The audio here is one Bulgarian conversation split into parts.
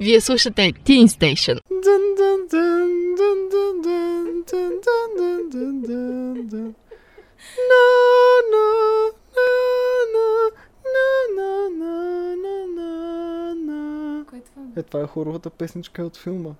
Вие слушате Teen Station. Е, това е хоровата песничка от филма.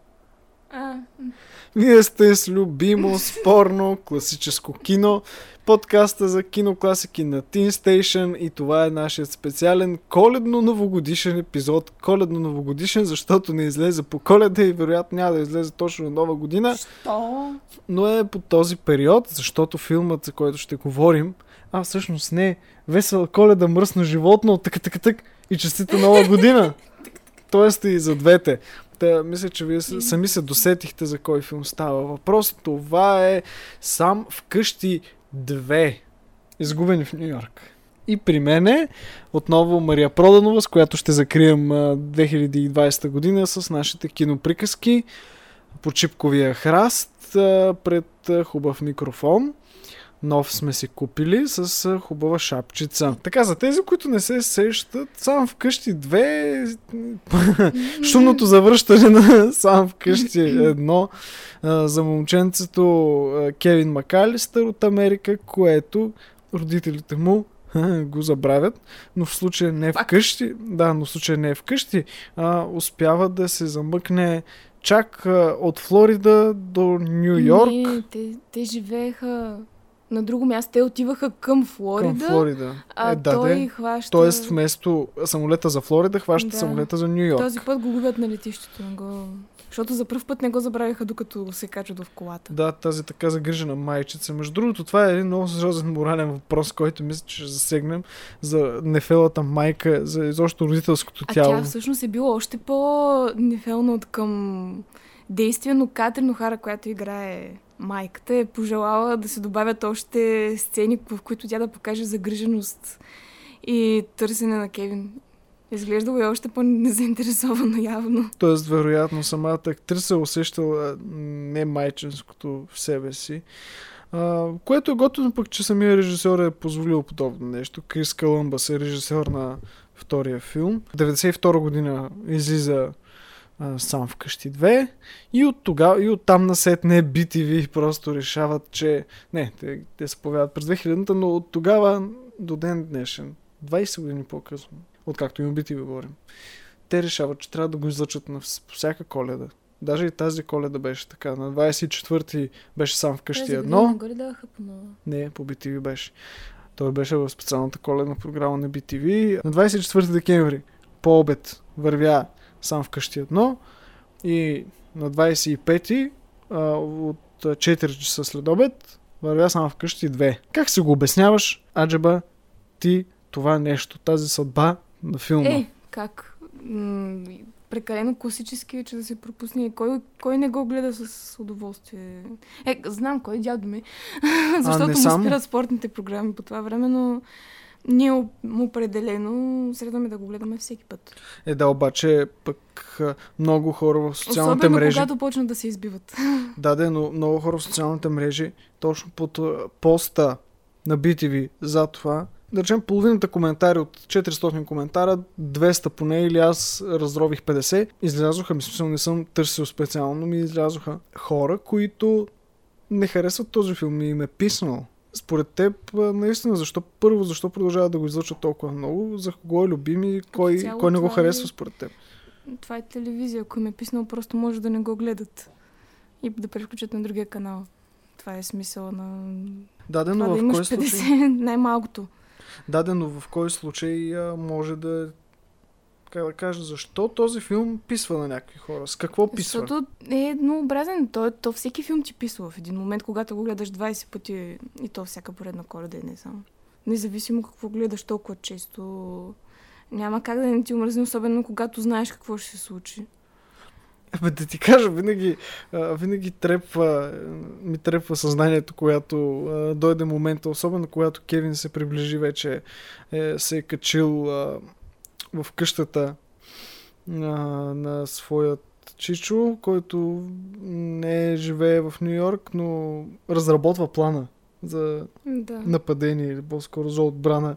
Вие сте с любимо, спорно, класическо кино, подкаста за кинокласики на Teen Station и това е нашият специален коледно-новогодишен епизод. Коледно-новогодишен, защото не излезе по коледа и вероятно няма да излезе точно на нова година, що? но е по този период, защото филмът, за който ще говорим, а всъщност не, весела коледа, мръсно животно, така така так и честита нова година. Тоест и за двете. Та, мисля, че вие с- сами се досетихте за кой филм става въпрос. Това е сам вкъщи 2. Изгубени в Нью Йорк. И при мен е отново Мария Проданова, с която ще закрием а, 2020 година с нашите киноприказки по чипковия храст пред хубав микрофон. Нов сме си купили с хубава шапчица. Така, за тези, които не се сещат, сам вкъщи две шумното завръщане на сам вкъщи едно за момченцето Кевин Макалистър от Америка, което родителите му го забравят, но в случая не е вкъщи, да, но в случая не е вкъщи, а успява да се замъкне чак а, от Флорида до Нью Йорк Не, те, те живееха на друго място. Те отиваха към Флорида, към Флорида. а е, да, той де. хваща... Тоест вместо самолета за Флорида, хваща Да. самолета за Нью Йорк. Този път го губят на летището. Не го... Защото за първ път не го забравиха, докато се качват в колата. Да, тази така загрижена майчица. Между другото, това е един много сериозен морален въпрос, който мисля, че ще засегнем за нефелата майка, за изобщо родителското А тяло. тя всъщност е била още по-нефелна от към действие, но Катрин Охара, която играе майката, е пожелала да се добавят още сцени, в които тя да покаже загриженост и търсене на Кевин. Изглеждало е още по-незаинтересовано явно. Тоест, вероятно, самата актриса е усещала не майчинското в себе си. А, което е готино пък, че самия режисьор е позволил подобно нещо. Крис Калъмбас е режисьор на втория филм. 92 година излиза сам вкъщи 2 и от тогава и от там насетне BTV просто решават, че не, те, те се появяват през 2000-та, но от тогава до ден днешен, 20 години по-късно, откакто има BTV говорим, те решават, че трябва да го излъчат на вс- всяка коледа. Даже и тази коледа беше така. На 24-ти беше сам вкъщи едно. Горе даваха по нова. Не, по BTV беше. Той беше в специалната коледна програма на BTV. На 24 декември по обед вървя сам вкъщи едно и на 25 а, от а, 4 часа след обед вървя сам вкъщи 2. Как си го обясняваш, Аджаба, ти това нещо, тази съдба на филма? Е, как? М- прекалено класически е, че да се пропусне. Кой, кой не го гледа с удоволствие? Е, знам кой е дядо ми. Защото му спират спортните програми по това време, но ние оп- определено средваме да го гледаме всеки път. Е, да, обаче пък много хора в социалните Особено мрежи... когато почнат да се избиват. Да, да, но много хора в социалните мрежи, точно под поста на BTV за това, да речем половината коментари от 400 коментара, 200 поне или аз разрових 50, излязоха, ми смисъл не съм търсил специално, но ми излязоха хора, които не харесват този филм и им е писнал. Според теб, наистина, защо първо, защо продължават да го излъчват толкова много, за кого е любим и кой, цяло кой не го е- харесва според теб? това е телевизия. Ако им е писнал, просто може да не го гледат. И да прескочат на другия канал. Това е смисъл на... Да, да, Това но да в имаш кой 50 случай? най-малкото. Да, да, но в кой случай може да как да кажа, защо този филм писва на някакви хора? С какво писва? Защото е еднообразен. То, то всеки филм ти писва в един момент, когато го гледаш 20 пъти и то всяка поредна коледа и не само. Независимо какво гледаш толкова често, няма как да не ти омръзне, особено когато знаеш какво ще се случи. Абе, да ти кажа, винаги, винаги трепва, ми трепва съзнанието, когато дойде момента, особено когато Кевин се приближи вече, е, се е качил в къщата а, на своят Чичо, който не живее в Нью Йорк, но разработва плана за Да. нападение или по-скоро за отбрана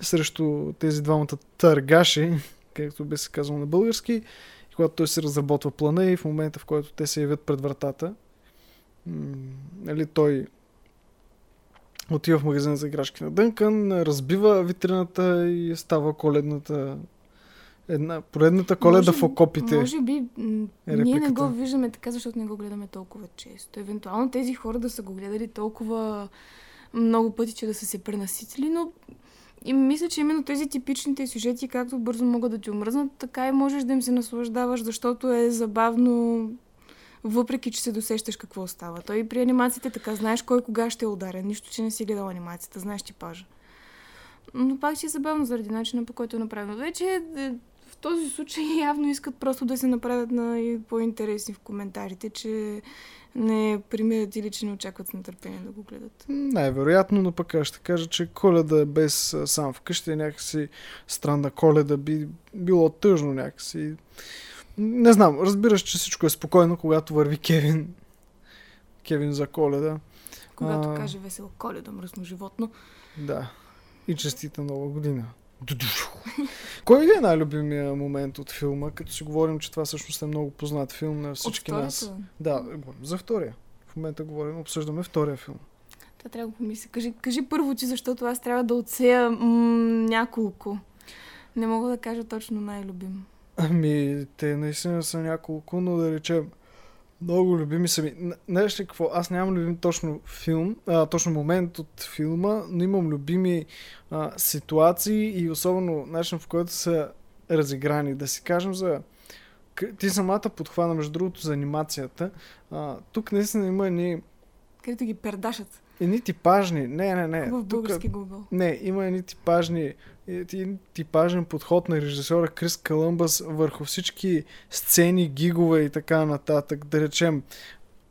срещу тези двамата търгаши, както би се казало на български. И когато той се разработва плана и в момента, в който те се явят пред вратата, нали, той отива в магазина за играчки на Дънкън, разбива витрината и става коледната една, поредната коледа Може- в окопите. Може би е ние не го виждаме така, защото не го гледаме толкова често. Евентуално тези хора да са го гледали толкова много пъти, че да са се пренаситили, но и мисля, че именно тези типичните сюжети, както бързо могат да ти омръзнат, така и можеш да им се наслаждаваш, защото е забавно, въпреки че се досещаш какво става. Той при анимациите така, знаеш кой кога ще е ударен, нищо, че не си гледал анимацията, знаеш типажа. Но пак си е забавно заради начина по който е направено. Вече е, в този случай явно искат просто да се направят на и по-интересни в коментарите, че не примират или че не очакват с нетърпение да го гледат. Най-вероятно, но пък аз ще кажа, че коледа без а, сам вкъщи е някакси странна коледа, би било тъжно някакси. Не знам, разбираш, че всичко е спокойно, когато върви Кевин. Кевин за коледа. Когато А. каже весело коледа, мръсно животно. Да. И честита нова година. Кой ви е най-любимия момент от филма, като си говорим, че това всъщност е много познат филм на всички нас? Да, говорим за втория. В момента говорим, обсъждаме втория филм. Това трябва да помисля. Кажи, кажи първо ти, защото аз трябва да отсея м- няколко. Не мога да кажа точно най-любим. Ами, те наистина са няколко, но да речем, много любими са ми. Знаеш ли какво? Аз нямам любим точно филм, а, точно момент от филма, но имам любими а, ситуации и особено начин в който са разиграни. Да си кажем за... Ти самата подхвана, между другото, за анимацията. А, тук наистина има едни, Където ги пердашат едни типажни. Не, не, не. в български Google. не, има едни типажни, един типажен подход на режисьора Крис Калъмбас върху всички сцени, гигове и така нататък. Да речем,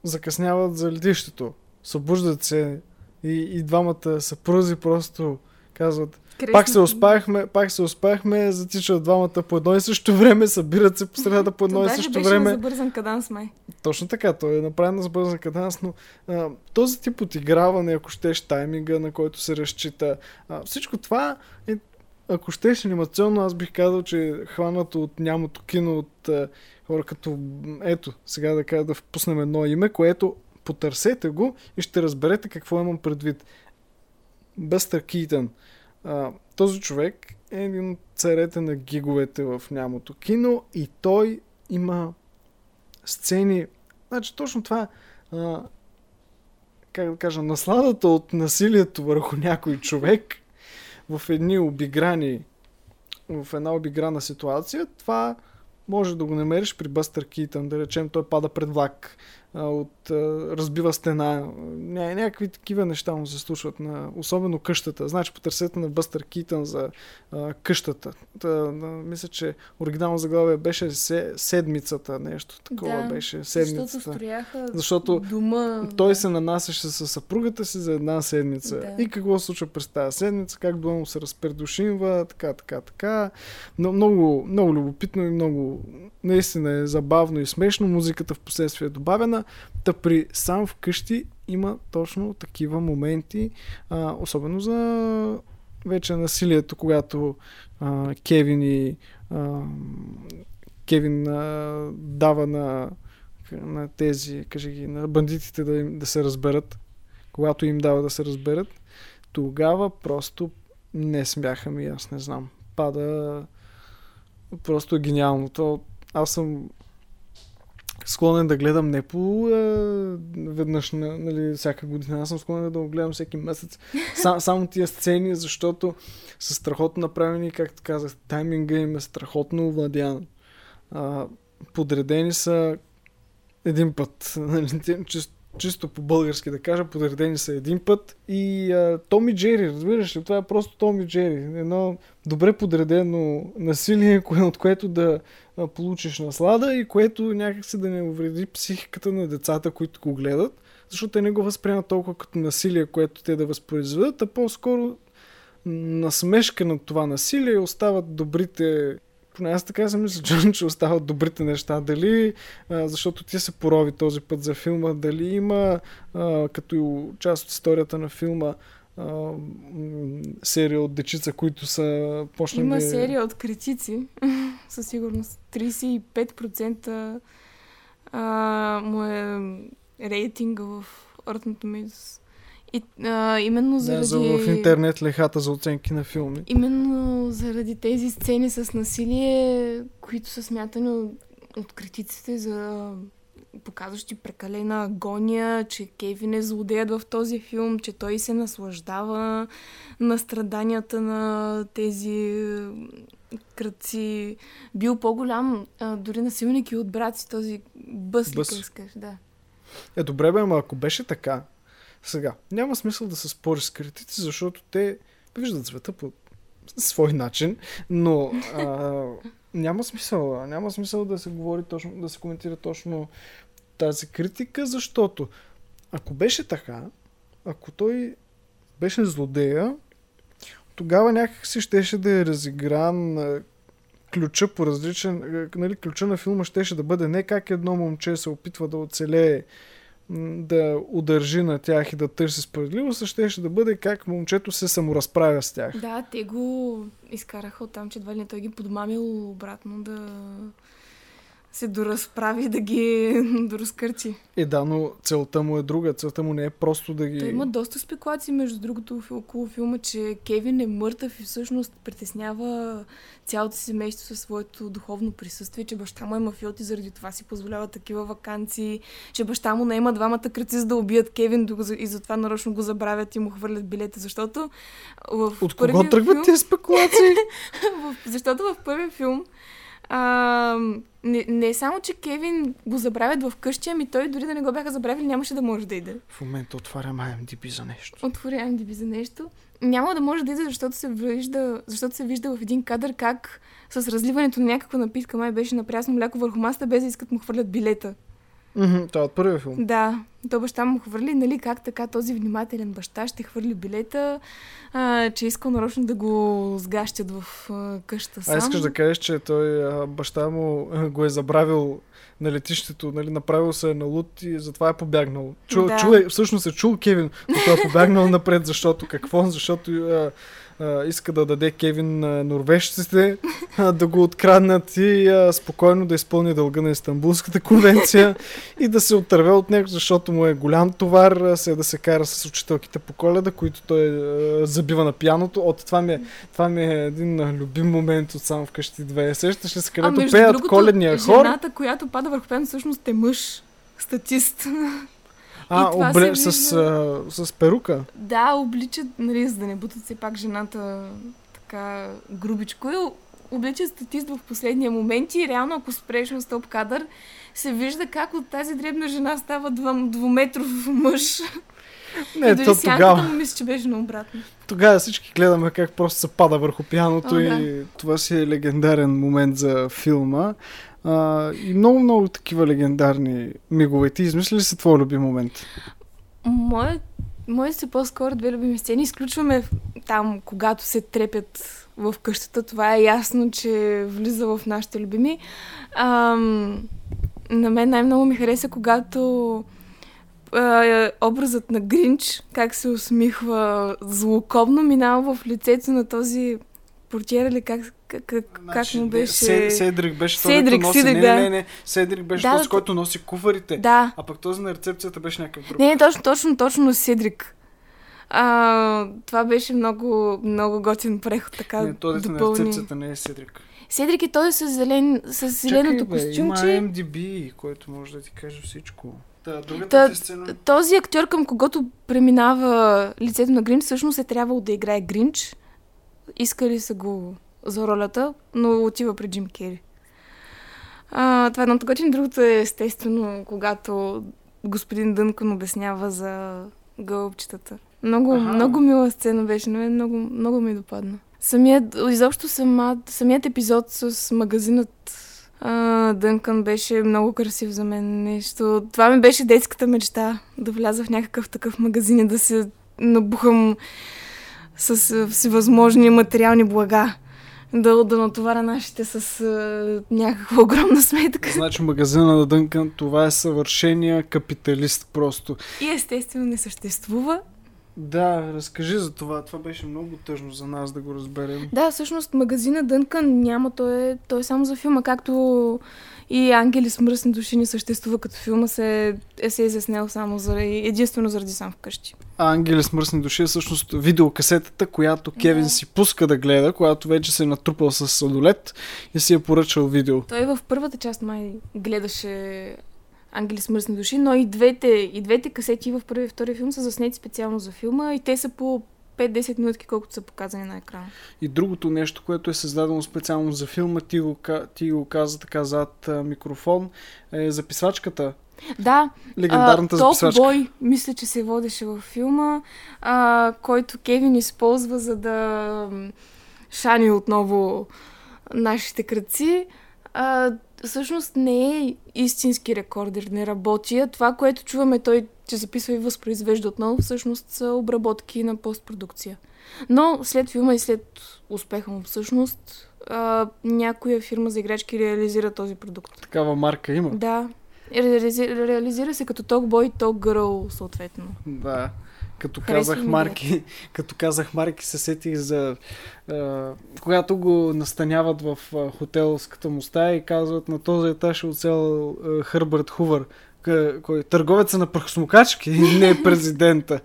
закъсняват за летището, събуждат се и, и двамата съпрузи просто казват пак се успяхме, пак се успяхме, затичат двамата по едно и също време, събират се по средата по едно и също беше време. на забързан каданс май. Точно така, той е направен с бърза каданс, но а, този тип отиграване, ако щеш тайминга, на който се разчита, а, всичко това е, ако щеш анимационно, аз бих казал, че е хванато от нямото кино от а, хора като, ето, сега да кажа да впуснем едно име, което потърсете го и ще разберете какво имам предвид. Бъстър Китън. Този човек е един от царете на гиговете в нямото кино и той има сцени. Значи точно това а, как да кажа, насладата от насилието върху някой човек в едни обиграни в една обиграна ситуация, това може да го намериш при Бъстър Китън, да речем той пада пред влак, от, разбива стена, Ня, някакви такива неща му се случват, на, особено къщата. Значи потърсете на Бъстър Китън за а, къщата. Та, да, мисля, че оригинално заглавие беше се, седмицата, нещо такова Да, беше. Защото Седмицата. строяха Защото дома. той да. се нанасяше с съпругата си за една седмица. Да. И какво се случва през тази седмица, как дома му се разпредушинва, така, така, така. Но много, много любопитно и много наистина е забавно и смешно. Музиката в последствие е добавена. Та при сам вкъщи има точно такива моменти, а, особено за вече насилието, когато а, Кевин и а, Кевин а, дава на на тези, кажи ги, на бандитите да, им, да се разберат, когато им дава да се разберат, тогава просто не смяха ми, аз не знам. Пада просто гениално. То, аз съм склонен да гледам не по е, веднъж, на- нали, всяка година. Аз съм склонен да го гледам всеки месец. Сам, само тия сцени, защото са страхотно направени, както казах, тайминга им е страхотно овладян. А, подредени са един път. Нали, чисто, чисто по-български да кажа, подредени са един път. И а, Том и Джери, разбираш ли, това е просто Том и Джери. Едно добре подредено насилие, кое, от което да получиш наслада и което някакси да не увреди психиката на децата, които го гледат, защото те не го възприемат толкова като насилие, което те да възпроизведат, а по-скоро насмешка на това насилие остават добрите поне аз така си мисля, че, остават добрите неща. Дали, а, защото ти се порови този път за филма, дали има, а, като част от историята на филма, а, серия от дечица, които са почнали... Има серия от критици, със сигурност. 35% а, му е рейтинга в Rotten Tomatoes. И а, именно Да, заради... за в интернет лехата за оценки на филми. Именно заради тези сцени с насилие, които са смятани от, от критиците за показващи прекалена агония, че Кевин е злодеят в този филм, че той се наслаждава на страданията на тези кръци. Бил по-голям, а, дори насилник и от брат си, този бъс, Бъс. Искаш, да. Е, добре бе, ама ако беше така, сега, няма смисъл да се спори с критици, защото те виждат света по свой начин, но а, няма смисъл, няма смисъл да се говори точно, да се коментира точно тази критика, защото ако беше така, ако той беше злодея, тогава някак си щеше да е разигран ключа по различен, нали, ключа на филма щеше да бъде не как едно момче се опитва да оцелее да удържи на тях и да търси справедливост, щеше да бъде как момчето се саморазправя с тях. Да, те го изкараха от там, че едва ли не той ги подмамил обратно да се доразправи, да ги доразкърчи. Е, да, но целта му е друга. Целта му не е просто да ги... Той има доста спекулации, между другото, около филма, че Кевин е мъртъв и всъщност притеснява цялото семейство със своето духовно присъствие, че баща му е мафиот и заради това си позволява такива вакансии, че баща му наема двамата кръци за да убият Кевин и затова нарочно го забравят и му хвърлят билета, защото в От кого тръгват филм- тези спекулации? в, защото в първия филм а, не, не само, че Кевин го забравят в къщи, ами той дори да не го бяха забравили, нямаше да може да иде. В момента отварям IMDb за нещо. Отвори IMDb за нещо. Няма да може да иде, защото се вижда, защото се вижда в един кадър как с разливането на някаква напитка, май беше на прясно мляко върху масата, без да искат му хвърлят билета. Мгм, Това е от първия филм. Да, то баща му хвърли, нали, как така този внимателен баща ще хвърли билета, а, че искал нарочно да го сгащат в а, къща сам. А искаш да кажеш, че той, а, баща му а, го е забравил на летището, нали, направил се на лут и затова е побягнал. Чу, Да. чу всъщност е чул Кевин, но той е побягнал напред, защото какво? Защото а, а, иска да даде Кевин на норвежците, а, да го откраднат и а, спокойно да изпълни дълга на Истанбулската конвенция и да се отърве от него, защото му е голям товар, а, се да се кара с учителките по коледа, които той а, забива на пяното. От това ми е това ми е един любим момент от само вкъщи две. Сещаш ли се, където пеят другото, коледния хор? Жената, която пада върху пен, всъщност е мъж. Статист. А, това обле, се с, вижда. а, с перука. да, обличат, нали, за да не бутат все пак жената така грубичко. И обличат статист в последния момент и реално, ако спреш на стоп кадър, се вижда как от тази дребна жена става двуметров мъж. Не, и дори то тогава, му мисля, че беше наобратно. тогава всички гледаме как просто се пада върху пяното О, и това си е легендарен момент за филма. А, и много, много такива легендарни мигове. Ти измисли ли си твой любим момент? Моят Мои са по-скоро две любими сцени. Изключваме там, когато се трепят в къщата. Това е ясно, че влиза в нашите любими. Ам, на мен най-много ми хареса, когато образът на Гринч, как се усмихва злокобно, минава в лицето на този портиер или как, как, как, как му беше... Се, Седрик беше този, Седрик, носи... Седрик, не, да. не, не, не. Седрик беше Да, този, да, който носи куфарите. Да, А пък този на рецепцията беше някакъв друг. Не, не, точно, точно, точно Седрик. А, това беше много, много готин преход, така не, този на рецепцията не е Седрик. Седрик е той с, зелен, с зеленото Чакай, бе, има костюмче. MDB, който може да ти каже всичко. Та, Та- сцена... Този актьор, към когото преминава лицето на Гринч, всъщност е трябвало да играе Гринч. Искали са го за ролята, но отива при Джим Кери. А, това е едното готин. Другото е естествено, когато господин Дънкан обяснява за гълъбчетата. Много, Аха. много мила сцена беше, на мен много, много ми допадна. Самият, изобщо сама, самият епизод с магазинът а, Дънкан беше много красив за мен. Нещо. Това ми беше детската мечта. Да вляза в някакъв такъв магазин и да се набухам с а, всевъзможни материални блага. Да, да натоваря нашите с а, някаква огромна сметка. Значи магазина на Дънкан, това е съвършения капиталист просто. И естествено не съществува. Да, разкажи за това. Това беше много тъжно за нас да го разберем. Да, всъщност магазина Дънкан няма, той е, той е само за филма, както и Ангели с мръсни души не съществува като филма, се е се изяснел само заради, единствено заради сам вкъщи. А Ангели с мръсни души е всъщност видеокасетата, която Кевин Да. си пуска да гледа, когато вече се е натрупал с сладолет и си е поръчал видео. Той в първата част май гледаше Ангели с мръсни души, но и двете, и двете касети в първи и втори филм са заснети специално за филма и те са по 5-10 минутки, колкото са показани на екрана. И другото нещо, което е създадено специално за филма, ти го, ти го каза така зад а, микрофон, е записвачката. Да, Легендарната а, записвачка. бой, мисля, че се водеше във филма, а, който Кевин използва, за да шани отново нашите кръци. А, всъщност не е истински рекордер, не работи. А това, което чуваме той, че записва и възпроизвежда отново, всъщност са обработки на постпродукция. Но след филма и след успеха му всъщност, а, някоя фирма за играчки реализира този продукт. Такава марка има. Да. Реализира, реализира се като Talk Boy Talk Girl, съответно. Да. Като Харесва казах марки, като казах марки, се сетих за а, когато го настаняват в а, хотелската му стая и казват на този етаж е оцел Хърбърт Хувър, кой търговеца на прахосмокачки, не е президента.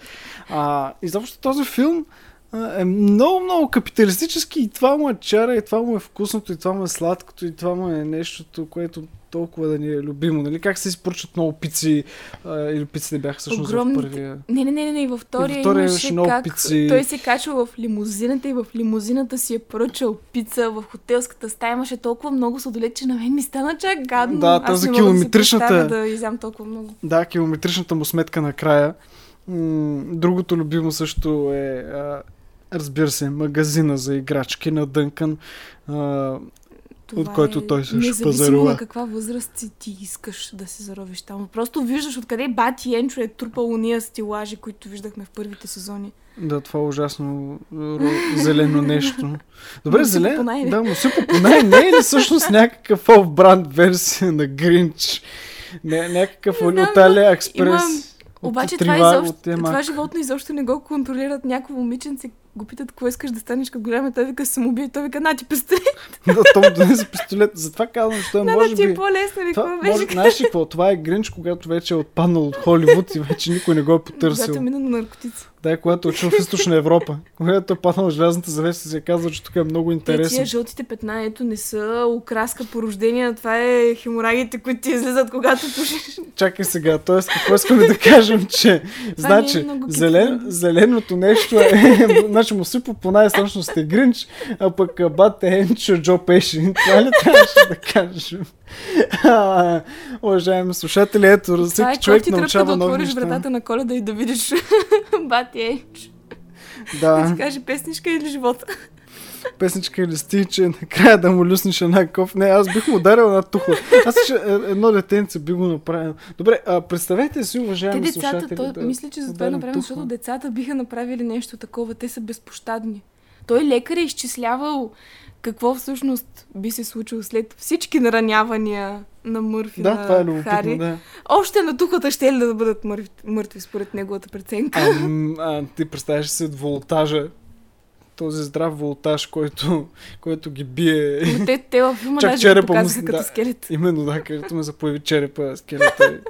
А, изобщо този филм а, е много, много капиталистически и това му е чара, и това му е вкусното, и това му е сладкото, и това му е нещото, което толкова да ни е любимо. Нали? Как се изпорчат много пици, а, или пиците бяха всъщност Огромни- в първия. Не, не, не, не, не, и във втория, И във втория имаше много как пици. той се качва в лимузината и в лимузината си е поръчал пица в хотелската стая. Имаше толкова много сладолет, че на мен ми стана чак гадно. Да, Аз тази да километричната- да изям толкова много. Да, километричната му сметка накрая. Другото любимо също е, разбира се, магазина за играчки на Дънкан. Това От който е той също независимо пазарува. на каква възраст си ти искаш да се заровиш там. Просто виждаш откъде бати Енчо е трупал уния стилажи, които виждахме в първите сезони. да, това е ужасно зелено нещо. Добре, зелено. Да, Мусипо понай. Не е ли всъщност някакъв оф-бранд версия на Гринч? Не, някакъв Не от Алия Експрес. Има- от Обаче това, изобщо, това животно изобщо не го контролират. Някакво момиченце го питат, какво искаш да станеш като голяма, той вика самоубие, той вика, на ти пистолет, да, то му донесе пистолет. Затова казвам, че той може ти би... е по-лесно ли, Това, може, знаеш ли какво? Това е Гринч, когато вече е отпаднал от Холивуд и вече никой не го е потърсил. Когато мина на наркотици. Да, когато е отишъл в източна Европа. Когато е паднал желязната завеса, се казва, че тук е много Те интересно. тия жълтите петна, ето не са окраска по рождение, това е хеморагите, които ти излизат, когато пушиш. Чакай сега, т.е. какво искаме да кажем, че е значи, много зелен, зеленото нещо е, значи му сипо по най-страшно сте Гринч, а пък а, бат е Енчо Джо Пеши. Това ли трябваше да кажем? А, уважаеми слушатели, ето, е всеки човек човек ти научава да нови отвориш неща. вратата на коледа и да видиш бати Енчо. Да. Да ти каже песничка или живота. песничка или стиче, накрая да му люснеш една ков. Не, аз бих му ударил една тухла. Аз ще, е, едно детенце би го направил. Добре, а, представете си, Те уважаеми децата, слушатели, той, да мисля, че за това е направено, защото децата биха направили нещо такова. Те са безпощадни. Той лекар е изчислявал какво всъщност би се случило след всички наранявания на Мърфи Да, на това е любопитно, Хари. да. Още на тухата ще ли да бъдат мъртви, мъртви според неговата преценка. А, а, ти представяш от волтажа, този здрав волтаж, който, който ги бие. Но те, те във филма Чак черепа му с- като да. скелет. Именно да, където ме заповеди черепа, скелета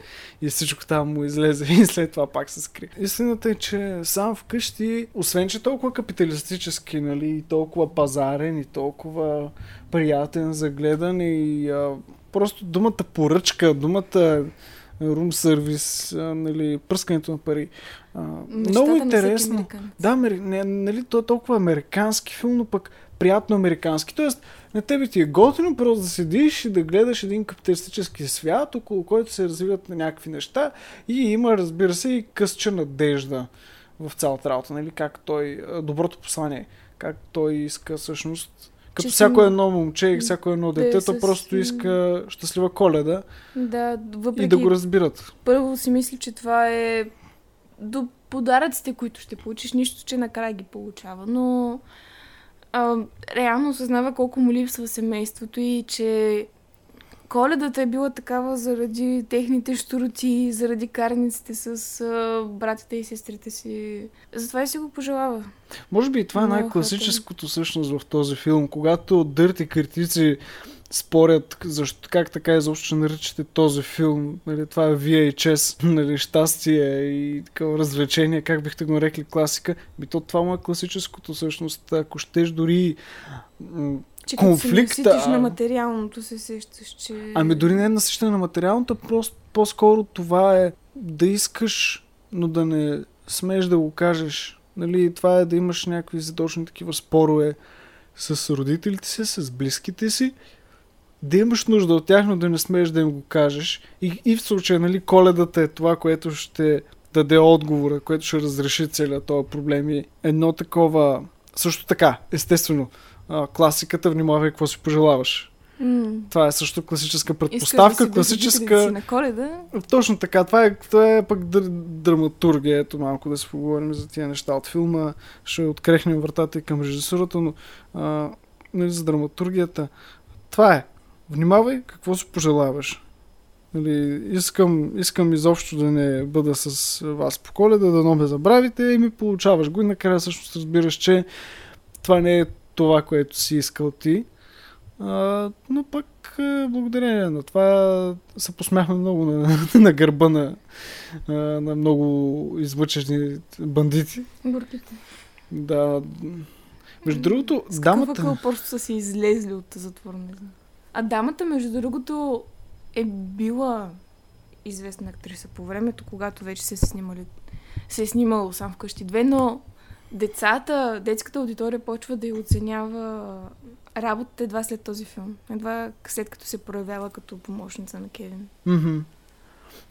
и всичко там му излезе и след това пак се скри. Истината е, че сам вкъщи, освен че толкова капиталистически, нали, и толкова пазарен и толкова приятен за гледане и а, просто думата поръчка, думата рум сервис, нали, пръскането на пари. А, много на интересно. Да, не, нали, то е толкова американски филм, но пък приятно американски. Тоест, на тебе ти е готино просто да седиш и да гледаш един капиталистически свят, около който се развиват някакви неща и има, разбира се, и късча надежда в цялата работа, нали, как той, доброто послание, как той иска всъщност, като Че всяко съм- едно момче и всяко едно Да, дете, с- то просто иска щастлива коледа Да, въпреки и да го разбират. първо си мисли, че това е до подаръците, които ще получиш, нищо, че накрая ги получава. Но а, реално осъзнава колко му липсва семейството и че коледата е била такава заради техните штуроти, заради караниците с а, братята и сестрите си. Затова и си го пожелава. Може би и това е най-класическото всъщност в този филм, когато дърти критици спорят защо, как така изобщо ще наричате този филм. Нали, това е VHS, нали, щастие и такова развлечение, как бихте го нарекли класика. Би то това му е класическото всъщност. Ако щеш дори Че Конфликта, а- на материалното, се сещаш, че... Ами дори не е насищане на материалното, просто по-скоро това е да искаш, но да не смееш да го кажеш. Нали, това е да имаш някакви задочни такива спорове с родителите си, с близките си, да имаш нужда от тях, но да не смееш да им го кажеш. И, и в случая, нали, коледата е това, което ще даде отговора, което ще разреши целият този проблем. И едно такова... Също така, естествено, а, класиката, внимавай какво си пожелаваш. М. Това е също класическа предпоставка, да класическа... на коледа. Точно така, това е, това е пък др... драматургия, ето малко да си поговорим за тия неща от филма, ще открехнем вратата и към режисурата, но а, нали, за драматургията. Това е. Внимавай какво си пожелаваш. Нали, искам, искам изобщо да не бъда с вас по коледа, да но ме забравите и ми получаваш го и накрая всъщност разбираш, че това не е това, което си искал ти. А, но пък а, благодарение на това се посмяхме много на, на гърба на, на много излъчени бандити. Бурките. Да. Между другото, С дамата... акъл просто са си излезли от затвор, не знам. А дамата, между другото, е била известна актриса по времето, когато вече се, снимали, се е снимало сам вкъщи две, но децата, детската аудитория почва да я оценява работата едва след този филм. Едва след като се проявява като помощница на Кевин. Мгм.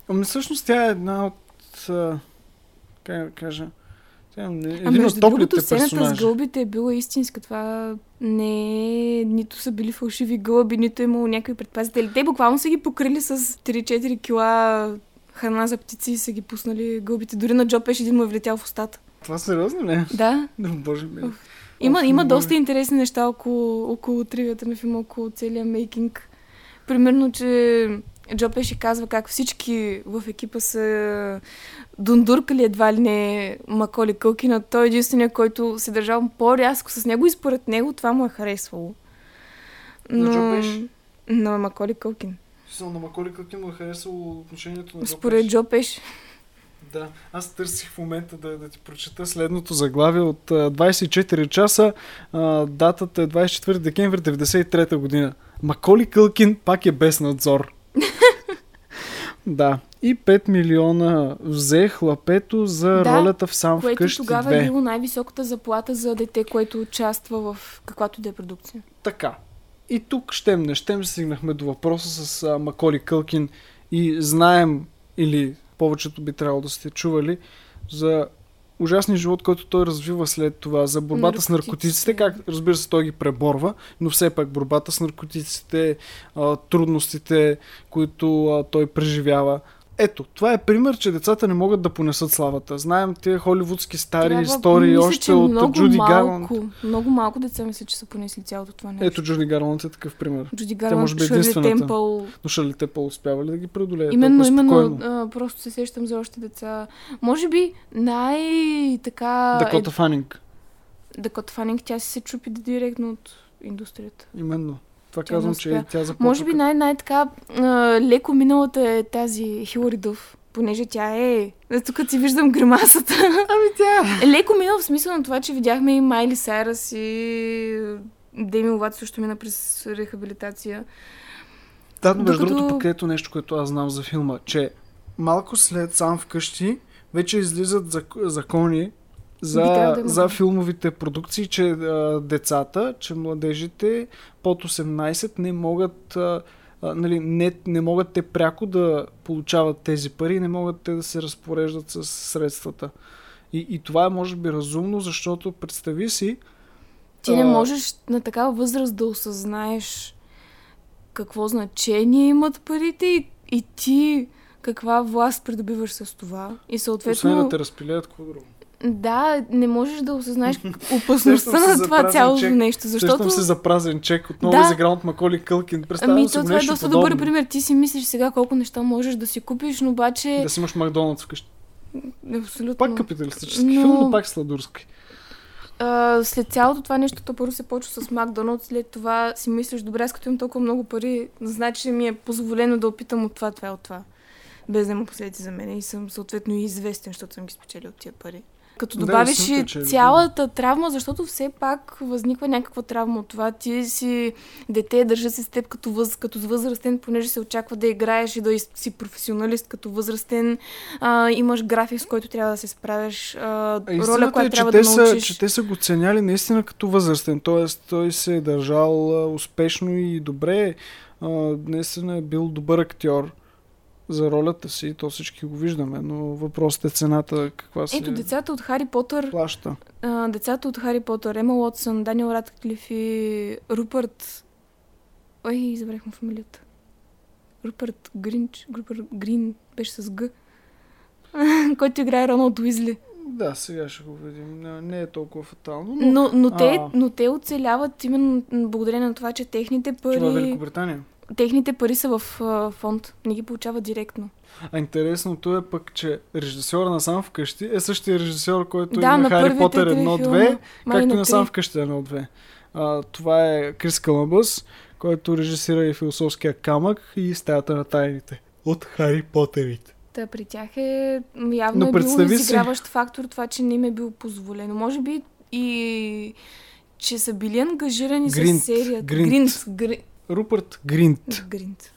Ами всъщност тя е една от... А, как да кажа... Тя е А един от между топлите другото, сцената с гълбите е била истинска. Това не е... Нито са били фалшиви гълъби, нито е имало някакви предпазители. Те буквално са ги покрили с 3-4 кила храна за птици и са ги пуснали гълбите. Дори на Джо Пеш един му е влетял в устата. Това сериозно ли? е? Да. Да, боже ми. Има, Ох, има доста интересни неща около, около тривията на филма, около целия мейкинг. Примерно, че Джо Пеши казва как всички в екипа са дундуркали едва ли не Маколи Кълкина. Той е единствения, който се държал по-рязко с него и според него това му е харесвало. На Джо Пеш? На Маколи Кълкин. Съм на Маколи как му е харесало отношението на Джо Според. Джо Пеш. Да, аз търсих в момента да, да ти прочета следното заглавие от а, 24 часа. А, датата е 24 декември 93 година. Маколи Кълкин пак е без надзор. да. И 5 милиона взе хлапето за Да, ролята в сам Което вкъщи тогава 2. е било най-високата заплата за дете, което участва в каквато да е продукция. Така. И тук щем не щем стигнахме до въпроса с а, Маколи Кълкин и знаем, или повечето би трябвало да сте чували, за ужасния живот, който той развива след това, за борбата с наркотиците, Наркотиците. как разбира се той ги преборва, но все пак борбата с наркотиците, трудностите, които той преживява. Ето, това е пример, че децата не могат да понесат славата. Знаем тези холивудски стари Трябва- истории мисля, още от Джуди малко, Гарланд. Много малко деца мисля, че са понесли цялото това нещо. Ето Джуди Гарланд е такъв пример. Джуди може Гарланд, би е единствената. Темпъл. Но Шарли Тепъл успява ли да ги преодолее? Именно, именно, а, просто се сещам за още деца. Може би най-така... Дакота Фанинг. Е, Дакота Фанинг, тя си се чупи директно от индустрията. Именно. Това Тя не казвам, че тя започва. Може би най- най-така леко миналата е тази Хилари Дъв, понеже тя е... Тук си виждам гримасата. Ами тя... Е, леко мина в смисъл на това, че видяхме и Майли Сайрас и Деми Ловат също мина през рехабилитация. Да, но между Докато- другото пък ето нещо, което аз знам за филма, че малко след сам вкъщи вече излизат зак- закони за, да за филмовите продукции, че а, децата, че младежите под 18 не могат а, нали, не, не могат те пряко да получават тези пари, не могат те да се разпореждат с средствата. И, и това е може би разумно, защото представи си, Ти не А. можеш на такава възраст да осъзнаеш какво значение имат парите и, и ти каква власт придобиваш с това. И освен съответно... да те разпилеят, какво друго. Да, не можеш да осъзнаеш опасността Сещам на за това цялото чек. нещо, Защото... защото... се за празен чек, отново Да. изигран от Маколи Кълкин. Представям Ами, то това е доста подобно. добър пример. Ти си мислиш сега колко неща можеш да си купиш, но обаче... Да си имаш Макдоналдс вкъщи. Абсолютно. Пак капиталистически Но- филм, но пак сладурски. А, след цялото това нещо, то първо се почва с Макдоналдс, след това си мислиш, добре, аз като имам толкова много пари, значи ми е позволено да опитам от това, това и от това. Без да има последици за мен и съм съответно и известен, защото съм ги спечелил от тия пари. Като Да, добавиш истината, и че е цялата травма, защото все пак възниква някаква травма от това. Ти си дете, държа се с теб като, въз, като възрастен, понеже се очаква да играеш и да си професионалист като възрастен. А, имаш график, с който трябва да се справяш. А, А роля, която е, трябва да са, научиш. че те са го ценяли наистина като възрастен. Тоест, той се е държал успешно и добре. А, наистина е бил добър актьор за ролята си. То всички го виждаме, но въпросът е цената каква се Ето, децата от Хари Потър, плаща. а, децата от Хари Потър, Ема Уотсън, Даниел Радклиф и Рупърт... Ой, забравих му фамилията. Рупърт Гринч, Рупърт Грин, беше с Г. който играе Роналд Уизли. Да, сега ще го видим. Не, е толкова фатално. Но, Но, но, те, А. но те оцеляват именно благодарение на това, че техните това е пари, Великобритания. Техните пари са в а, фонд. Не ги получават директно. А интересното е пък, че режисьора на Сам вкъщи е същия режисьор, който да, има на Хари Потър три 1-2, филма. Май както и на Сам вкъщи 1-2. А, това е Крис Каламбъс, който режисира и философския камък и стаята на тайните. От Хари Потерите. Та при тях е явно Но е бил си- изиграващ фактор това, че не им е било позволено. Може би и че са били ангажирани Гринт, с серията. Гринт. Гринт. Гри... Рупърт Гринт. Гринт.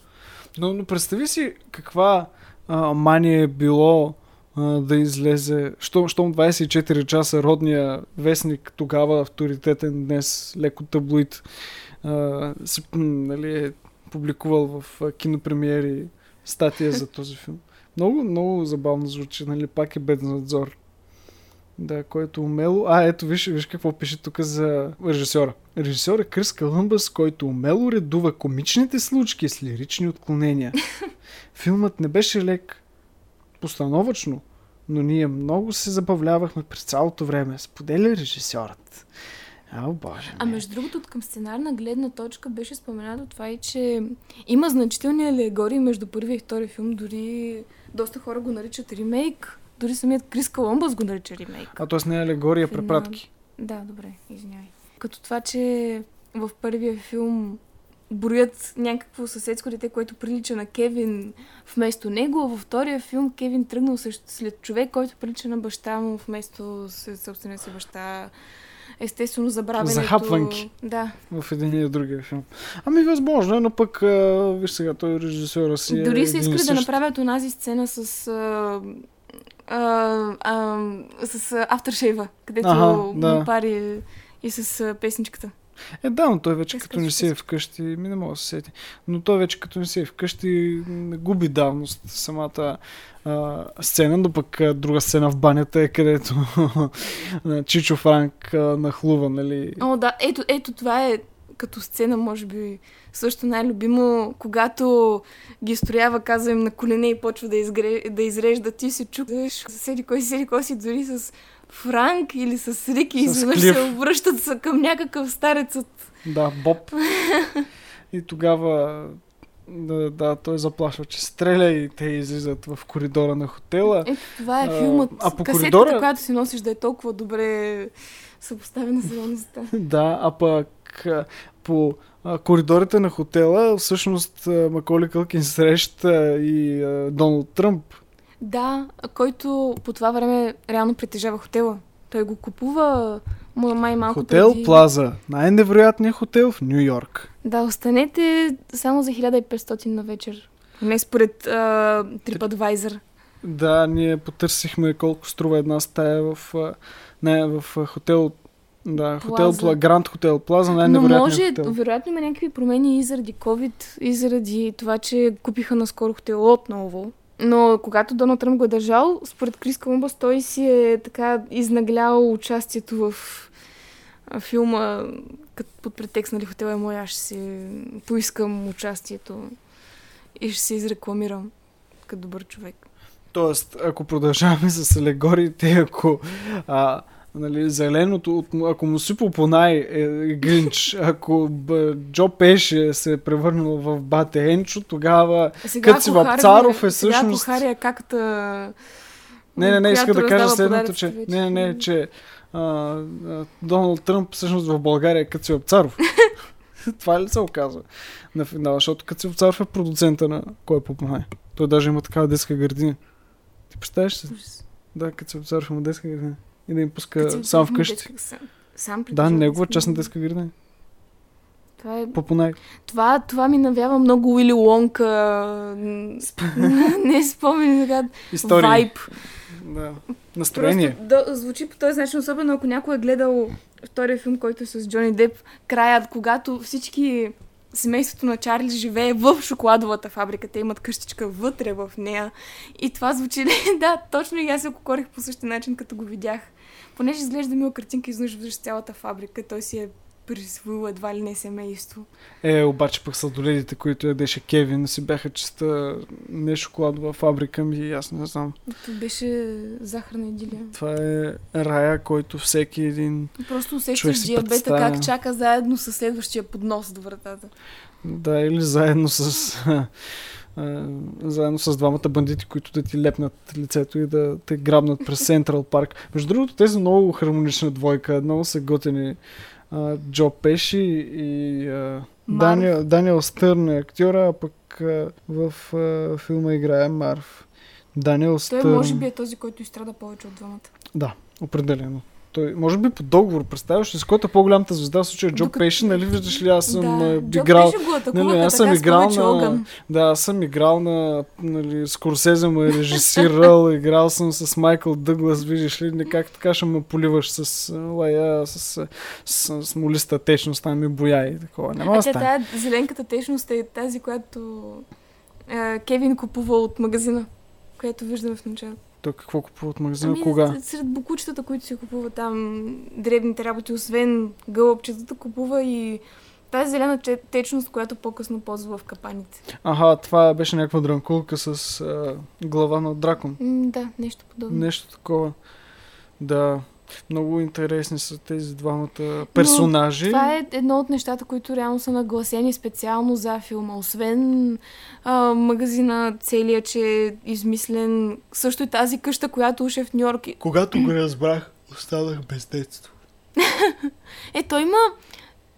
Но, но представи си каква а, мания е било а, да излезе, щом, щом 24 часа родния вестник, тогава авторитетен, днес леко таблоид, а, си, нали, е публикувал в а, кинопремиери статия за този филм. Много, много забавно звучи, нали, пак е беднадзор. Да, който умело... А, ето, виж, виж какво пише тук за режисьора. Режисьор е Крис Калъмбъс, който умело редува комичните случки с лирични отклонения. Филмът не беше лек постановъчно, но ние много се забавлявахме през цялото време, споделя режисьорът. О, боже А ми. между другото, от към сценарна гледна точка беше споменато това и, че има значителни алегории между първия и втория филм. Дори доста хора го наричат ремейк. Дори самият Крис Колумбас го нарича ремейк. А т.е. не е алегория, Финал. препратки. Да, добре, извинявай. Като това, че в първия филм броят някакво съседско дете, което прилича на Кевин вместо него, а във втория филм Кевин тръгнал след човек, който прилича на баща му вместо собствения си баща. Естествено, забравянето... Захапванки. Да. В един и другия филм. Ами възможно е, но пък а, виж сега, той режисьора си е Дори са един и искали да направят онази сцена с... А, а, а, с авторшейва, където му да. пари и с песничката. Е, да, но той вече Те като не си е вкъщи, ми не мога да се сети. Но той вече като не си е вкъщи, губи давност самата а, сцена, но пък а, друга сцена в банята е където Чичо Франк а, нахлува, нали? О, да, ето, ето това е като сцена, може би, също най-любимо, когато ги строява, казва им на колене и почва да, изгре, да изрежда, ти се чукаш, седи кой седи кой си, дори с Франк или с Рики, изведнъж се обръщат са към някакъв старец от... Да, Боб. и тогава да, да, той заплашва, че стреля и те излизат в коридора на хотела. Ето това е А, филмът. а по Касетката, коридора- която си носиш да е толкова добре съпоставена с реалността. Да, а пък по коридорите на хотела всъщност Маколи Кълкин среща и Доналд Тръмп. Да, който по това време реално притежава хотела. Той го купува м- май малко Хотел преди... Плаза. Най-невероятният хотел в Нью Йорк. Да, останете само за 1500 на вечер. Не според а, TripAdvisor. Да, ние потърсихме колко струва една стая в, не, в хотел да, хотел, Плаза. Пла, Гранд Хотел Плаза, Но най-невероятният може, хотел. вероятно има някакви промени и заради COVID, и заради това, че купиха наскоро хотела отново. Но когато Доналд Тръмп го е държал, според Крис Колумбас, той си е така изнаглял участието в филма като под претекст, нали, хотел е мой, аз ще си поискам участието и ще се изрекламирам като добър човек. Тоест, ако продължаваме с алегориите, ако а, нали, зеленото, от му- ако му сипо по най е Гринч, ако б, Джо Пеше се е превърнал в Бате Енчо, тогава... Сега, си ако Вапцаров е сега, всъщност- Ако Хари е както... Не, не, не, иска да кажа следното, че... Не, не, не, че а, а, Доналд Тръмп всъщност в България е Къци Вапцаров. Това ли се оказва на финала? Защото Къци Вапцаров е продуцента на Кой е Той даже има такава детска градина. Ти представяш се? Да, Къци Вапцаров има детска градина. И да им пуска сам вкъщи. Сам, сам Да, негова детска частна детска градина. Това, е, Попонай. това, това ми навява много Уили Лонка. м, не спомени така. История. Вайб. Да. Настроение. Просто да, звучи по този начин, особено ако някой е гледал втория филм, който е с Джони Деп, краят, когато всички семейството на Чарли живее в шоколадовата фабрика. Те имат къщичка вътре в нея. И това звучи... да, точно и аз се окорих по същия начин, като го видях. Понеже изглежда мила картинка, изнъж виждаш цялата фабрика. Той си е присвоил едва ли не семейство. Е, обаче пък сладоледите, които ядеше Кевин, си бяха чиста не шоколадова фабрика ми, аз не знам. Това беше захарна идилия. Това е рая, който всеки един, Просто усещаш диабета представя. как чака заедно с следващия поднос до вратата. да, или заедно с заедно с двамата бандити, които да ти лепнат лицето и да те грабнат през Централ парк. Между другото, те са много хармонична двойка. Много са готени а, Джо Пеши и а, Марв. Даниел, Даниел Стърн е актьора, а пък а, в а, филма играе Марв. Даниел Той Стърн. може би е този, който изстрада повече от двамата. Да, определено. Той, може би по договор, представяш ли, с който е по-голямата звезда, в случая Джо Докато- Пеши, нали виждаш ли, аз съм да, играл, не, аз съм играл на- огън. Да, аз съм играл на нали, Скорсезе ме е режисирал, играл съм с Майкъл Дъглас, виждаш ли, не как така ще ме поливаш с лая, с, с, с, с молиста течност, там ми боя и такова. Няма А тя стане. тая зеленката течност е тази, която е, Кевин купува от магазина, която виждаме в началото. Той какво купува от магазина, Ами, кога? Сред букучетата, които си купува там, дребните работи, освен гълъбчетата, купува и тази зелена течност, която по-късно ползва в капаните. Аха, това беше някаква дрънкулка с а, глава на дракон. М, да, нещо подобно. Нещо такова. Да, много интересни са тези двамата персонажи. Това е едно от нещата, които реално са нагласени специално за филма. Освен а, магазина целия, че е измислен. Също и тази къща, която уж е в Нью Йорк. Когато го разбрах, останах без детство. Е, той има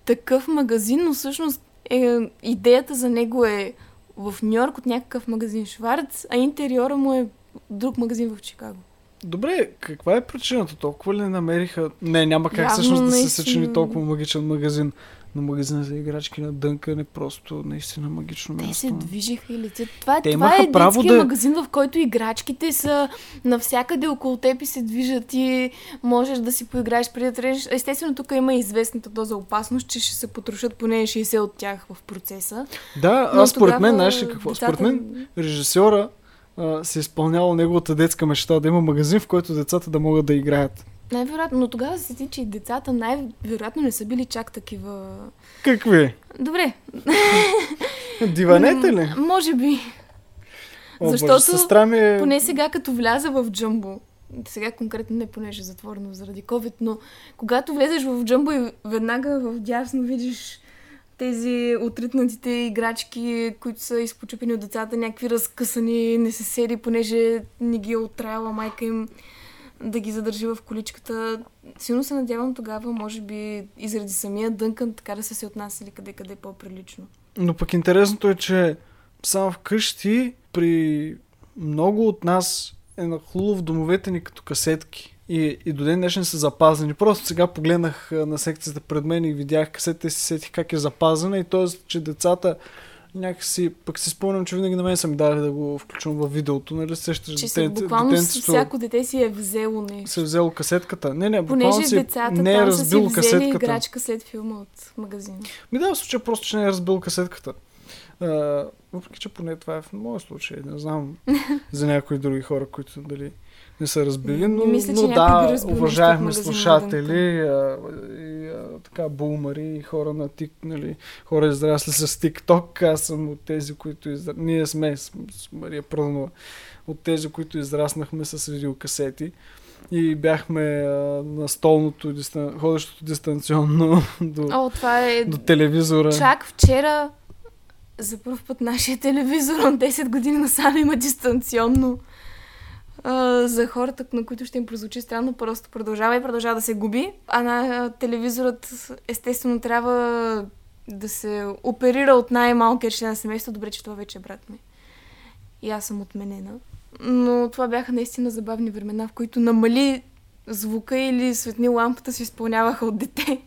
такъв магазин, но всъщност е, идеята за него е в Нью Йорк от някакъв магазин Шварц, а интериора му е друг магазин в Чикаго. Добре, каква е причината? Толкова ли намериха? Не, няма как Явно всъщност да се съчини толкова магичен магазин. Но магазина за играчки на Дънкън е просто наистина магично Те се място. движиха и летят. Това, Те това е право да- магазин, в който играчките са навсякъде около теб и се движат и можеш да си поиграеш преди да тръгнеш. Естествено, тук има известната доза опасност, че ще се потрошат поне 60 от тях в процеса. Да, Но аз според мен, знаеш ли какво? децата- Според мен режисьора а, се изпълнява неговата детска мечта да има магазин, в който децата да могат да играят. Най-вероятно, но тогава се сети, че и децата най-вероятно не са били чак такива... Какви? Добре. Диванете ли? м, Може би. О, Защото Боже, сестра ми е... Поне сега, като вляза в джамбо, сега конкретно не понеже е затворено заради COVID, но когато влезеш в джамбо и веднага в дясно видиш тези отритнатите играчки, които са изпочупени от децата, някакви разкъсани, не се понеже не ги е отраяла майка им да ги задържи в количката. Силно се надявам тогава, може би и заради самия Дънкън, така да са се отнасяли къде-къде по-прилично. Но пък интересното е, че само вкъщи при много от нас е нахлуло в домовете ни като касетки. И, и до ден днешен са запазени. Просто сега погледнах на секцията пред мен и видях касетата и си сетих как е запазена и т.е. че децата някакси, пък си спомням, че винаги на мен са ми дали да го включвам във видеото, нали сещаш Че детенце- буквално детенцето всяко дете си е взело нещо. се е взело касетката. Не, не, буквално Понеже си децата не е там са си разбил взели играчка след филма от магазина. Ми да, в случая просто, че не е разбил касетката. А, въпреки, че поне това е в моя случай. Не знам за някои други хора, които дали не са разбили, но, мисля, но да, на слушатели а, и а, така бумари, хора на тик, нали, хора израсли с тикток. Аз съм от тези, които изра... Ние сме с, с Мария Прънова от тези, които израснахме с видеокасети и бяхме а, на столното, дистан... ходещото дистанционно до, О, това е... до телевизора. Чак вчера за първ път нашия телевизор от 10 години насам има дистанционно. За хората, на които ще им прозвучи странно, просто продължава и продължава да се губи. А на телевизорът естествено трябва да се оперира от най-малкия член на семейството. Добре, че това вече е брат ми. И аз съм отменена. Но това бяха наистина забавни времена, в които намали звука или светни лампата се изпълняваха от дете.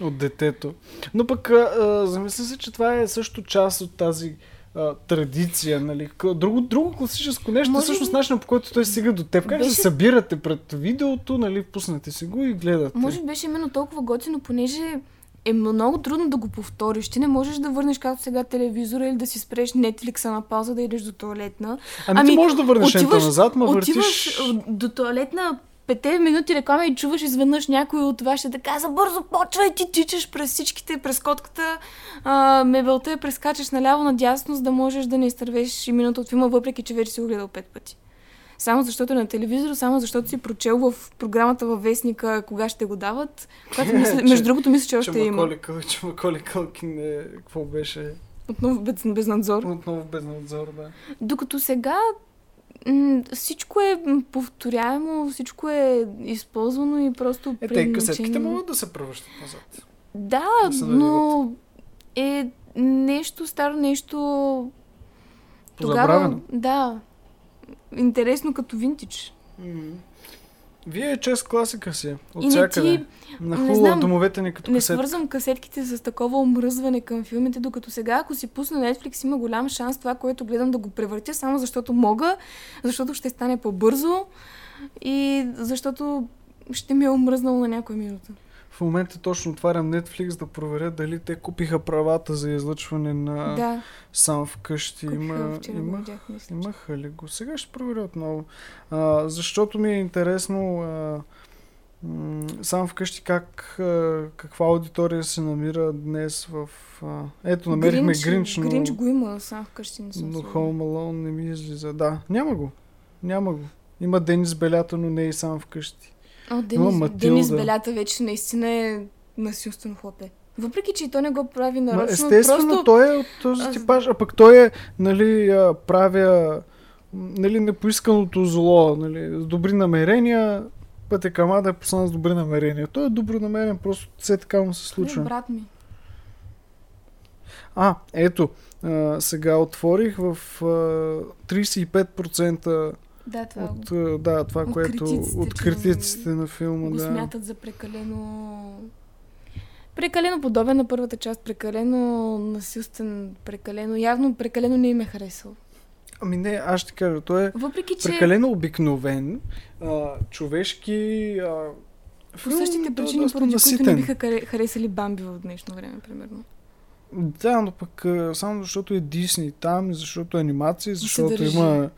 От детето. Но пък а, замисля се, че това е също част от тази а, традиция, нали? Друго, друго класическо нещо, Може всъщност начинът по който той стига до теб. Как Беше- се събирате пред видеото, нали? Пуснете си го и гледате. Може би беше именно толкова готино, понеже е много трудно да го повториш. Ти не можеш да върнеш както сега телевизора или да си спреш Netflix на пауза да идеш до туалетна. Ами, ами, ти можеш да върнеш отиваш- назад, ма Отиваш въртиш... а, до туалетна пете минути реклама и чуваш изведнъж някой от вашите да каза бързо почвай, ти тичаш през всичките, през котката, а, мебелта я прескачаш наляво надясно, за да можеш да не изтървеш и минута от филма, въпреки че вече си го гледал пет пъти. Само защото е на телевизора, само защото си прочел в програмата във вестника кога ще го дават. Която мисля, между другото, мисля, че Че още има. Че Маколи Кълкин е... Какво беше? Отново без, без надзор. Отново без надзор, да. Докато сега всичко е повторяемо, всичко е използвано и просто Е, те касетките могат да се превръщат назад. Да, да но е нещо старо, нещо... Позабравено. Да. Интересно като винтич. М. Вие чест класика си. От И всякъде. ти... На не хула знам, домовете ни като Не касетка. свързвам касетките с такова омръзване към филмите, докато сега, ако си пусна Netflix, има голям шанс това, което гледам да го превъртя, само защото мога, защото ще стане по-бързо и защото ще ми е омръзнало на някоя минута. В момента точно отварям Netflix да проверя дали те купиха правата за излъчване на да, сам вкъщи. купиха Има, вчера имах, видях, мисля. имаха ли го? Сега ще проверя отново. А, защото ми е интересно а, м- сам вкъщи как, а, каква аудитория се намира днес в... А, ето, намерихме Гринч, Гринч, но, Гринч го има сам вкъщи, не съм но. Home Alone не ми излиза. Да, няма го. Няма го. Има Денис Белята, но не и сам вкъщи. О, Денис, Матилда. Денис Белята вече наистина е насилствено хлапе. Въпреки, че и то не го прави нарочно, естествено, просто... той е от този Аз- типаж, а пък той е, нали, правя, нали, непоисканото зло, нали, с добри намерения, пътя ада е послан с добри намерения. Той е добронамерен, просто все така му се Той е случва. брат ми. А, ето, а, сега отворих в а, 35% Да, това от, а, да, това, от което критиците, от критиците на филма, го да. смятат за прекалено... Прекалено подобен на първата част, прекалено насилствен, прекалено... Явно прекалено не им е харесал. Ами не, аз ще кажа, той е Въпреки, че прекалено обикновен, а, човешки, а, по същите е причини, доста поради които не биха харе- харесали Бамби в днешно време, примерно. Да, но пък само защото е Дисни там, защото е анимация, защото има...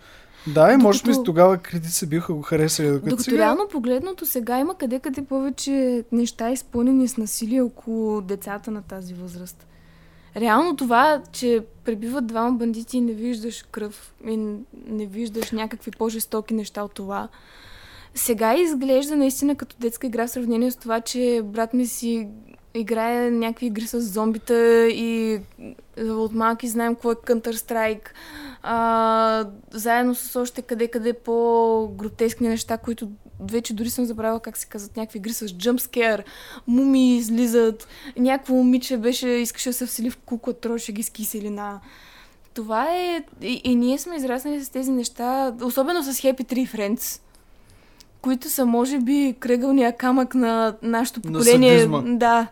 Да, и може би тогава критици биха го харесали, докато, Докато сега... реално погледното сега има къде-къде повече неща изпълнени с насилие около децата на тази възраст. Реално това, че пребиват двама бандити и не виждаш кръв и не виждаш някакви по-жестоки неща от това, сега изглежда наистина като детска игра в сравнение с това, че брат ми си играе някакви игри с зомбита и от малки знаем какво е Counter-Strike. А, заедно с още къде-къде по-гротескни неща, които вече дори съм забравила как се казват някакви игри с jumpscare, муми излизат, някакво момиче беше, искаше да се всели в кукла, троши ги с киселина. Това е... И, и ние сме израснали с тези неща, особено с Happy Tree Friends, които са, може би, кръгълния камък на нашето На поколение. садизма. да.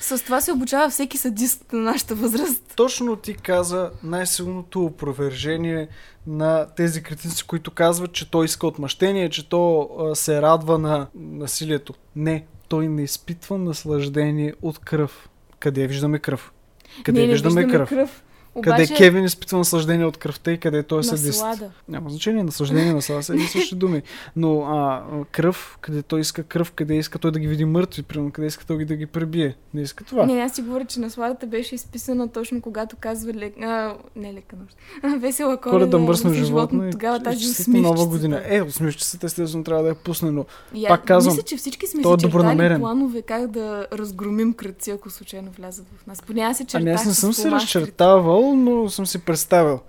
С това се обучава всеки садист на нашата възраст. Точно ти каза най-силното опровержение на тези критици, които казват, че той иска отмъщение, че то а, се радва на насилието. Не, той не изпитва наслаждение от кръв. Къде виждаме кръв? Къде Ние не виждаме, виждаме кръв? кръв. Къде Обаче, Кевин изпитва наслаждение от кръвта и къде той е садист. наслада. Няма значение, наслаждение, наслада са едни същи думи. Но а, а, кръв, къде той иска кръв, къде иска той да ги види мъртви, примерно, къде иска той да ги пребие. Не иска това. Не, аз си говоря, че насладата беше изписана точно когато казва лек... а, не лека нощ. Весела коледа, Коледа мръсно за животно. и- Тогава и тази честита нова усмивчица. година. Е, усмивчицата естествено трябва да я пусне, но И пак аз казвам, Мисля, че всички сме е си чертали планове как да разгромим кръци, ако случайно влязат в нас. Поне аз се а чертах не, аз не съм се фломастрите. Разчертавал, но съм си представил.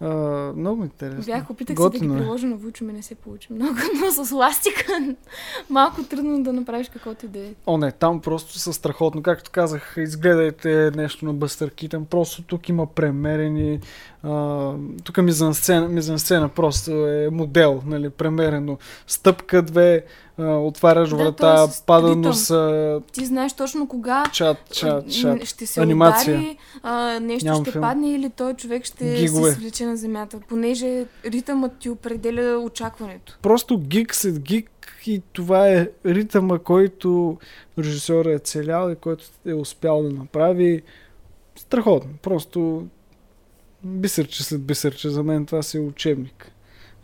А, много интересно. Бях опитах се да ги е. приложа на Вучо, ми не се получи много, но с ластика малко трудно да направиш каквото и да е. О, не, там просто са страхотно. Както казах, изгледайте нещо на Бъстър Китън. Просто тук има премерени. А, тук мизансцена, мизансцена просто е модел, нали, премерено. Стъпка две, а, отваряш Да, врата, пада носа, Ти знаеш точно кога чат, чат, чат. ще се Анимация. удари, а, нещо Нямам ще филм. падне или той човек ще Гигове. се свлече на земята, понеже ритъмът ти определя очакването. Просто гик след гик и това е ритъма, който режисьорът е целял и който е успял да направи. Страхотно. Просто бисерче след бисерче. За мен това си е учебник.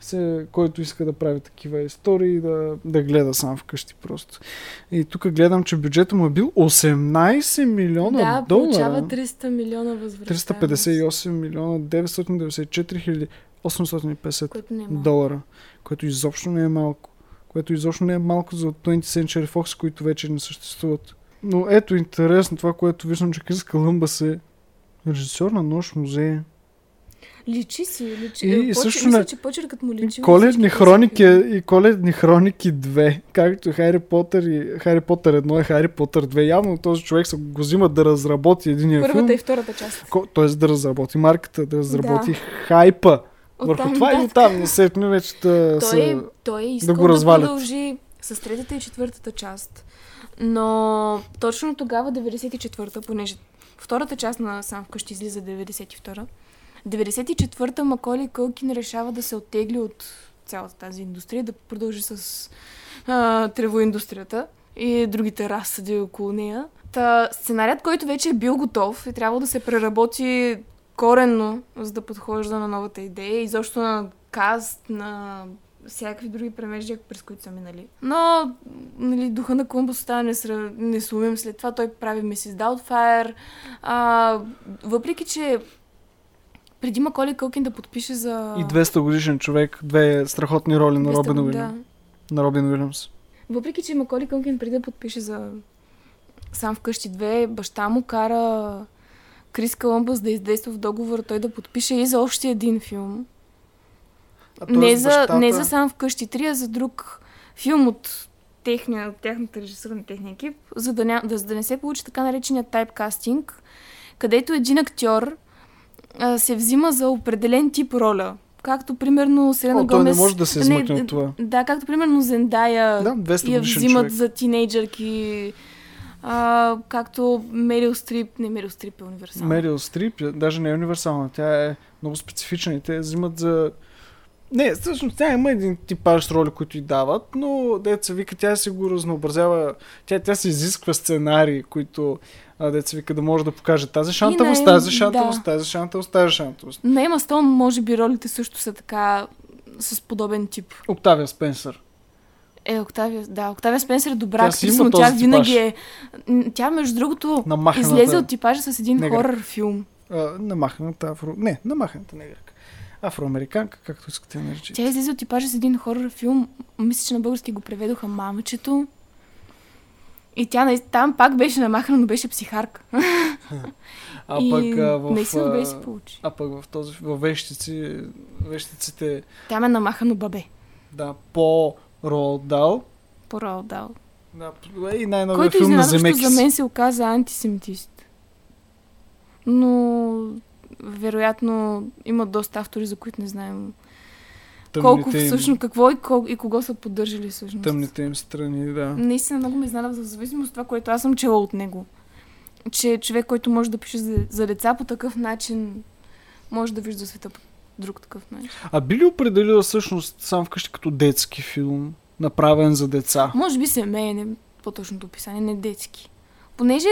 Се, който иска да прави такива истории, да, да гледа сам вкъщи просто. И тук гледам, че бюджетът му е бил 18 милиона да, долара. получава 300 милиона възвръщаемост. 358 милиона 994 хиляди 850 Което не е долара, което изобщо не е малко. Което изобщо не е малко за 20th Century Fox, които вече не съществуват. Но ето интересно това, което виждам, че Крис Колумбас е режисьор на нощ музей. Личи си, личи. И- И, и почер, също мисля, на- че почеркът му личи. И коледни тези хроники, филми. и коледни хроники 2, както Хари Потър и Хари Потър 1 и Хари Потър 2. Явно този човек се го взима да разработи Първата филм. и втората част. Ко- Т.е. да разработи марката, да разработи Да. хайпа върху Оттам това и нататък. оттам насетне вече да Той, са... той е искал го да, развалят. продължи с третата и четвъртата част. Но точно тогава, 94-та, понеже втората част на Сам вкъщи излиза 92-та, 94-та Маколи Кълкин решава да се оттегли от цялата тази индустрия, да продължи с а, тревоиндустрията и другите разсъди около нея. Та, сценарият, който вече е бил готов и трябва да се преработи коренно, за да подхожда на новата идея, изобщо на каст, на всякакви други премеждия, през които са минали. Но, нали, духа на Колумбус остава несра... несловим. След това той прави Mrs. Doubtfire. А, въпреки, че преди Маколи Кълкин да подпише за... И 200 годишен човек, две страхотни роли на 200 Робин да. Уилямс. На Робин Уилямс. Въпреки, че Маколи Кълкин преди да подпише за Сам вкъщи две, баща му кара Крис Колумбус да издейства в договор, той да подпише и за още един филм. А Не тоест за, бащата- не за сам вкъщи три, а за друг филм от техния, от тяхната режисура на техния екип, за да, ня, да, за да не се получи така наречения тайпкастинг, където един актьор а, се взима за определен тип роля. Както примерно Селена О, той Гомес... не може да се измъкне от това. Да, както примерно Зендая Да, 200 я взимат човек. за тинейджърки, а, както Мерил Стрип, не Мерил Стрип е универсална. Мерил Стрип, даже не е универсална, тя е много специфична и те взимат за... Не, всъщност тя има един типаж роли, които й дават, но деца вика, тя си го разнообразява, тя, тя се изисква сценарии, които деца вика да може да покаже тази шантавост, тази шантавост, да. тази шантавост, тази шантавост. На Ема Стоун, може би, ролите също са така с подобен тип. Октавия Спенсър. Е, Октавия, да, Октавия Спенсър е добра актриса, но тя винаги типаж. е... Тя, между другото, Намаханата... излезе от типажа с един негър. хорър филм. А, намаханата афро... Не, намаханата негърка. Афроамериканка, както искате да наречете. Тя излезе от типажа с един хорър филм. Мисля, че на български го преведоха Мамичето. И тя там пак беше намахана, но беше психарка. А и пък а, в... наистина а, си получи. А пък в този, в вещици, вещиците, Тя ме намахано бабе. да, по Ролдал, По Роал Дал. да, и най-новия Който филм на Земекис. за мен се оказа антисемитист. Но вероятно има доста автори, за които не знаем колко Тъмните им, всъщност, какво и, кол, и кого са поддържали всъщност. тъмните им страни, да. Наистина много ме изненадва в зависимост от това, което аз съм чела от него. Че човек, който може да пише за, за деца по такъв начин, може да вижда света по друг такъв начин. А би ли определила всъщност сам вкъщи като детски филм, направен за деца? Може би семейен е по-точното описание, не детски. Понеже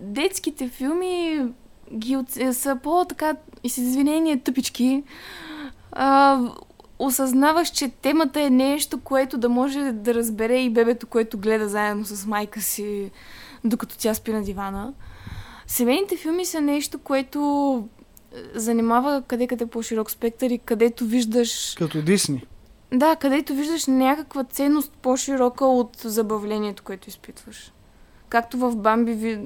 детските филми ги оц- са по-така, и с извинение, тъпички, а, осъзнаваш, че темата е нещо, което да може да разбере и бебето, което гледа заедно с майка си, докато тя спи на дивана. Семейните филми са нещо, което е, занимава къде къде по-широк спектър и където виждаш... Като Дисни. Да, където виждаш някаква ценност по-широка от забавлението, което изпитваш. Както в Бамби,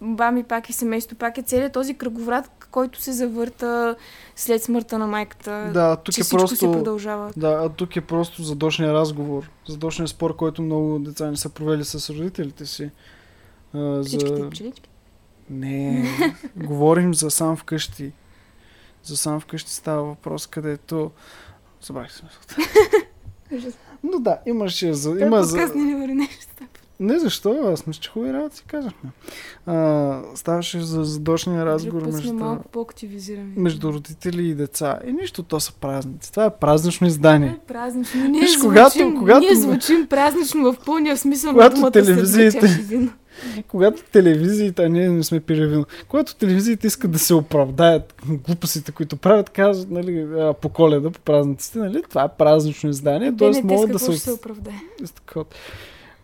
Бамби пак и семейство, пак е целият този кръговрат, който се завърта след смъртта на майката. Да, тук че е просто... се продължава. Да, а тук е просто задочния разговор, задочния спор, който много деца не са провели с родителите си. А, Всичките за... пчелички. Не, говорим за сам вкъщи. За сам вкъщи става въпрос, където... Забравих се. Но да, имаше за... Има за... не нещо. Не, защо? Аз мисля, че хубави работи си казахме. А, ставаше за задочния разговор Друг между, малко по-активизирани. между родители и деца. И нищо, то са празници. Това е празнично издание. Това е празнично. Ние, Виж, звучим, когато- когато- ние звучим празнично в пълния смисъл Когато на думата телевизиите-. Когато телевизиите, а ние не сме пили вино, когато телевизиите искат да се оправдаят глупостите, които правят, казват нали, по коледа, по празниците, нали, това е празнично издание, т.е. Могат да се... се оправдае.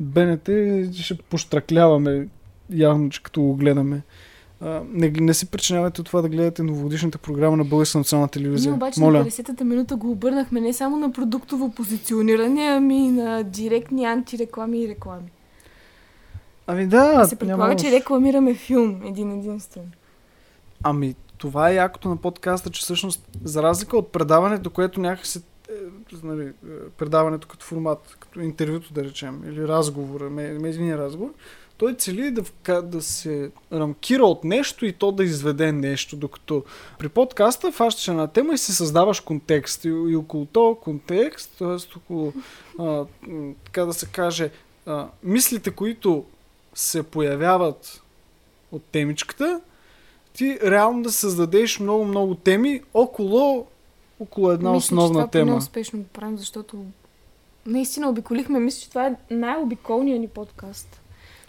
БНТ ще поштракляваме явно, че като го гледаме. А, не, не си причинявайте от това да гледате новогодишната програма на Българска национална телевизия. Ние обаче Моля. на 50-та минута го обърнахме не само на продуктово позициониране, ами и на директни антиреклами и реклами. Ами да, се предполага, няма че рекламираме филм един единствен. Ами, това е якото на подкаста, че всъщност, за разлика от предаването, което някакси е, нали, е, предаването като формат, като интервюто да речем, или разговор, ме- медийния разговор, той цели да, да се рамкира от нещо и то да изведе нещо, докато при подкаста фащаш една тема и си създаваш контекст. И, и около този контекст, т.е. около, а, така да се каже, а, мислите, които се появяват от темичката, ти реално да създадеш много-много теми около, около една мисля, че основна това тема. успешно го правим, защото наистина обиколихме. Мисля, че това е най-обиколният ни подкаст.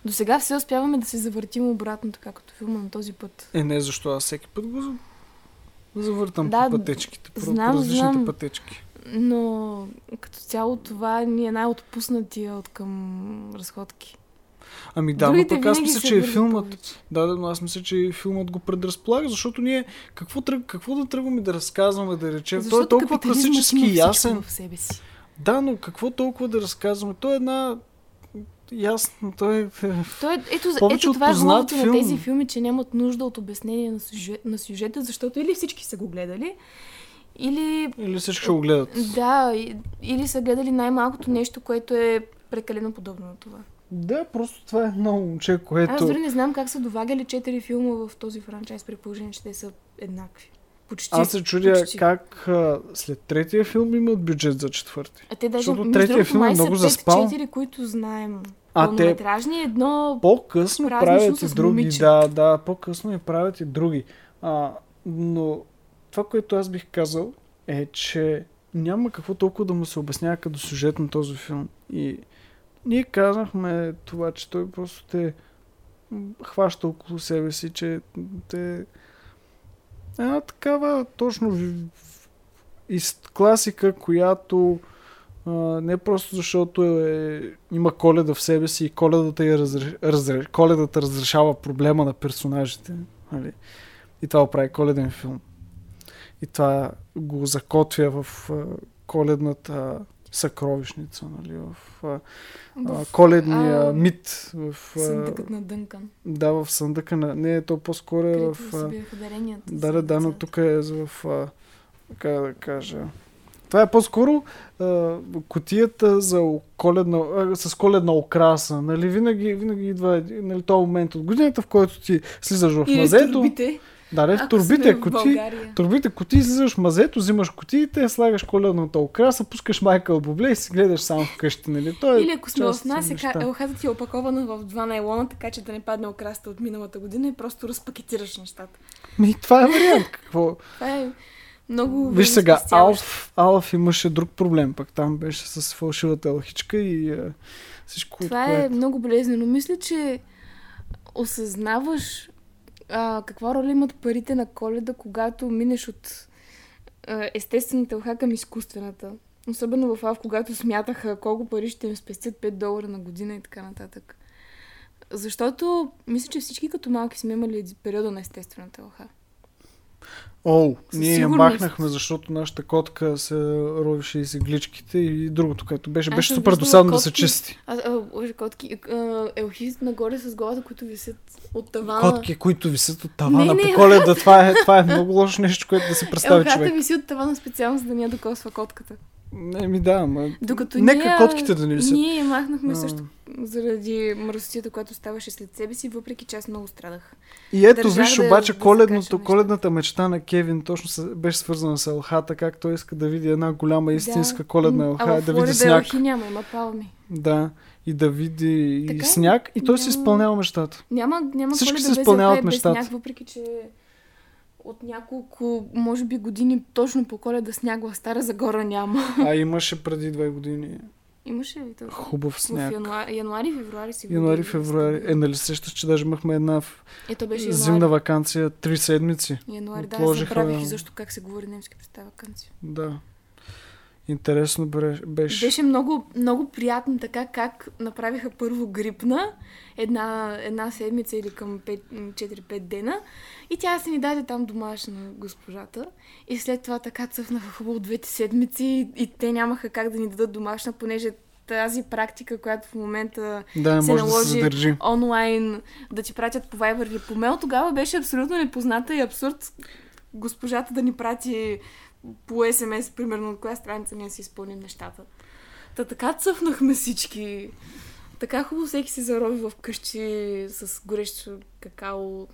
До сега все успяваме да се завъртим обратно, така като филма на този път. Е, не, защо аз всеки път го завъртам Да, по пътечките, по, знам, по различните знам. пътечки. Но като цяло това ни е най-отпуснатия от към разходки. Ами да, но Другите пък аз мисля, че и върнат филмът, повече. да, да, но аз мисля, че и филмът го предразполага, защото ние какво, какво да тръгваме да разказваме, да речем, той е Защото толкова класически всичко ясен. в себе си. Да, но какво толкова да разказваме? Той е една ясно, той е... Той, е- ето, ето това е хубавото на тези филми, че нямат нужда от обяснение на, сюжет, на сюжета, защото или всички са го гледали, или Или всички ще го гледат. да, и- или са гледали най-малкото нещо, което е прекалено подобно на това. Да, просто това е едно момче, което... Аз дори не знам как са довагали четири филма в този франчайз, при положение, че те са еднакви. Почти. Аз се чудя почти. как а, след третия филм имат бюджет за четвърти. А те даже, защото третия филм е много заспал. четири, които знаем. А, те едно... по-късно правят и други. момиче. Да, да, по-късно и правят и други. А, но това, което аз бих казал е, че няма какво толкова да му се обяснява като сюжет на този филм. И ние казахме това, че той просто те хваща около себе си, че те една такава точно из класика, която а, не просто защото е, има коледа в себе си и коледата, я разреш, разреш, коледата разрешава проблема на персонажите. Нали? И това прави коледен филм. И това го закотвя в а, коледната съкровищница, нали? в а, а, в коледния а, мит. В, Съндъкът на Дънкан. да, в съндъка на... Не, то по-скоро е в... да, да, да, но тук е в... А, как да кажа... Това е по-скоро а, котията за коледна, а, с коледна окраса. Нали? Винаги, винаги идва нали, този момент от годината, в който ти слизаш в Или мазето. турбите. Да, не, в турбите коти. Турбите коти, слизаш в мазето, взимаш котиите, слагаш коледната окраса, пускаш Майкъл Бубле и си гледаш само вкъщи. Нали? Той е Или ако сме в нас, е елхата ти е опакована в два найлона, така че да не падне окраста от миналата година и просто разпакетираш нещата. Ми, това е вариант. Какво? Това е много Виж сега. Алф, Алф имаше друг проблем, пък там беше с фалшивата елхичка и а, всичко, Това от е което... много болезнено. Мисля, че осъзнаваш а, каква роля имат парите на коледа, когато минеш от а, естествената лха към изкуствената? Особено в АВ, когато смятаха колко пари ще им спестят 5 долара на година и така нататък. Защото мисля, че всички като малки сме имали периода на естествената лха. О, ние я махнахме, защото нашата котка се ровеше из игличките и другото, което беше, беше супер досадно да се чисти. А, а, боже, котки, а, елхи нагоре с главата, които висят от тавана. Котки, които висят от тавана Не, не. по коледа, това е, това е много лошо нещо, което да се представи Елхата човек. виси от тавана специално, за да ни я докосва котката. Не ми да, ма... Докато Нека ние, котките да ни висят. Ние махнахме А. също заради мръсотията, която ставаше след себе си, въпреки че аз много страдах. И ето Държах виж да- обаче да коледното, неща. коледната мечта на Кевин точно беше свързана с елхата, как той иска да види една голяма истинска коледна М, елха, а и да види сняг. елхи няма, има палми. Да, и да види и Така е. сняг, и той си Няма- изпълнява мечтата. Няма, няма Всички се изпълняват и мечтата. сняг, въпреки че от няколко, може би години точно по коледа сняг в Стара Загора няма. А имаше преди две години Имаше ли това? хубав В сняг. януари, януари февруари си Януари, февруари. Е, нали сещаш, че даже имахме една в- Ето беше януари. зимна вакансия, три седмици. Януари, да, Отложиха- забравих и защо как се говори немски през тази вакансия. Да. Интересно беше. Беше много, много приятно така как направиха първо грипна една, една седмица или към 5 м, 4-5 дена и тя се ни даде там домашна госпожата и след това така цъфнаха хубаво двете седмици и, и те нямаха как да ни дадат домашна, понеже тази практика, която в момента Да, се може да се наложи онлайн да ти пратят по Viber или по мейл, тогава беше абсолютно непозната и абсурд госпожата да ни прати по СМС, примерно, от коя страница ние си изпълним нещата. Та така цъфнахме всички. Така хубаво всеки се зарови в къщи с горещо какао.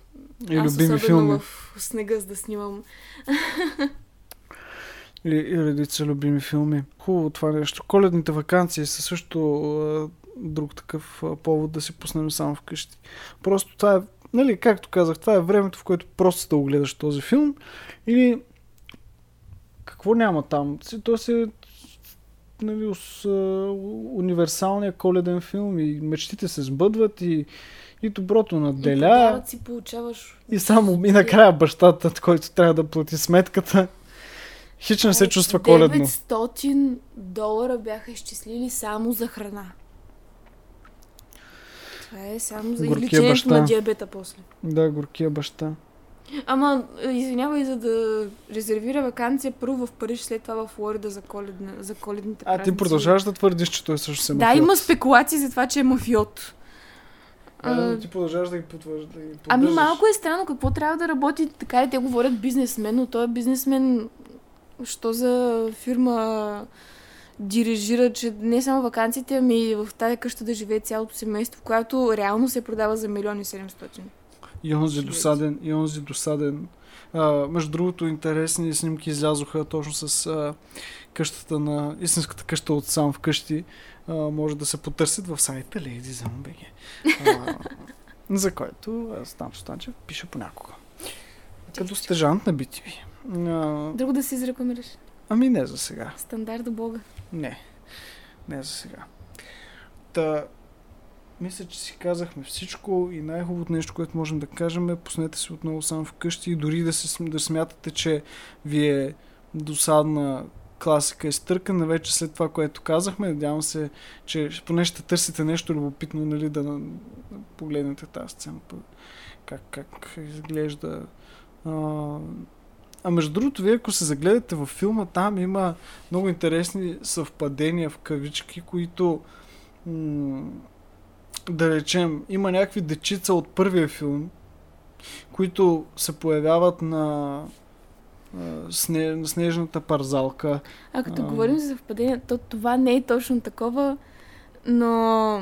И Аз любими особено филми. в снега, за да снимам. И, и редица любими филми. Хубаво това нещо. Коледните вакансии са също а, друг такъв а, повод да си пуснем само вкъщи. Просто това е, нали, както казах, това е времето, в което просто да огледаш този филм. Или какво няма там? То си е нали, с, универсалния коледен филм и мечтите се сбъдват и, и доброто И наделя. подарък си получаваш. И само и накрая бащата, който трябва да плати сметката, хич не се Е, чувства коледно. 900 долара бяха изчислили само за храна. Това е само за и Горкия лечението баща. на диабета после. Да, горкия баща. Ама, е, извинявай, за да резервира вакансия първо в Париж, след това в Флорида за, коледна, за коледните А ти празници. продължаваш да твърдиш, че той също се Да, мафиот. има спекулации за това, че е мафиот. А, А, да, ти продължаваш да ги потвърждаш. Да ги Ами малко е странно, какво трябва да работи, така и те говорят бизнесмен, но той е бизнесмен, що за фирма дирижира, че не само вакансиите, ами в тази къща да живее цялото семейство, която реално се продава за милиони 700. И онзи досаден, и онзи досаден. А, между другото, интересни снимки излязоха точно с а, къщата на истинската къща от сам вкъщи. А, може да се потърсят в сайта Lady. А, за който аз там Станчев пише понякога. Като стежант на BTV. А, Друго да се изрекламираш. ами не за сега. Стандарт до Бога. Не. Не за сега. Та, мисля, че си казахме всичко и най-хубавото нещо, което можем да кажем е пуснете се отново сам вкъщи и дори да, се, да смятате, че ви е досадна класика изтъркана вече след това, което казахме. Надявам се, че поне ще търсите нещо любопитно, нали, да, да погледнете тази сцена. Как, как изглежда. А, а между другото, вие ако се загледате във филма, там има много интересни съвпадения в кавички, които м- да речем, има някакви дечица от първия филм, които се появяват на, сне, на снежната парзалка. А като А. говорим за съвпадение, то това не е точно такова, но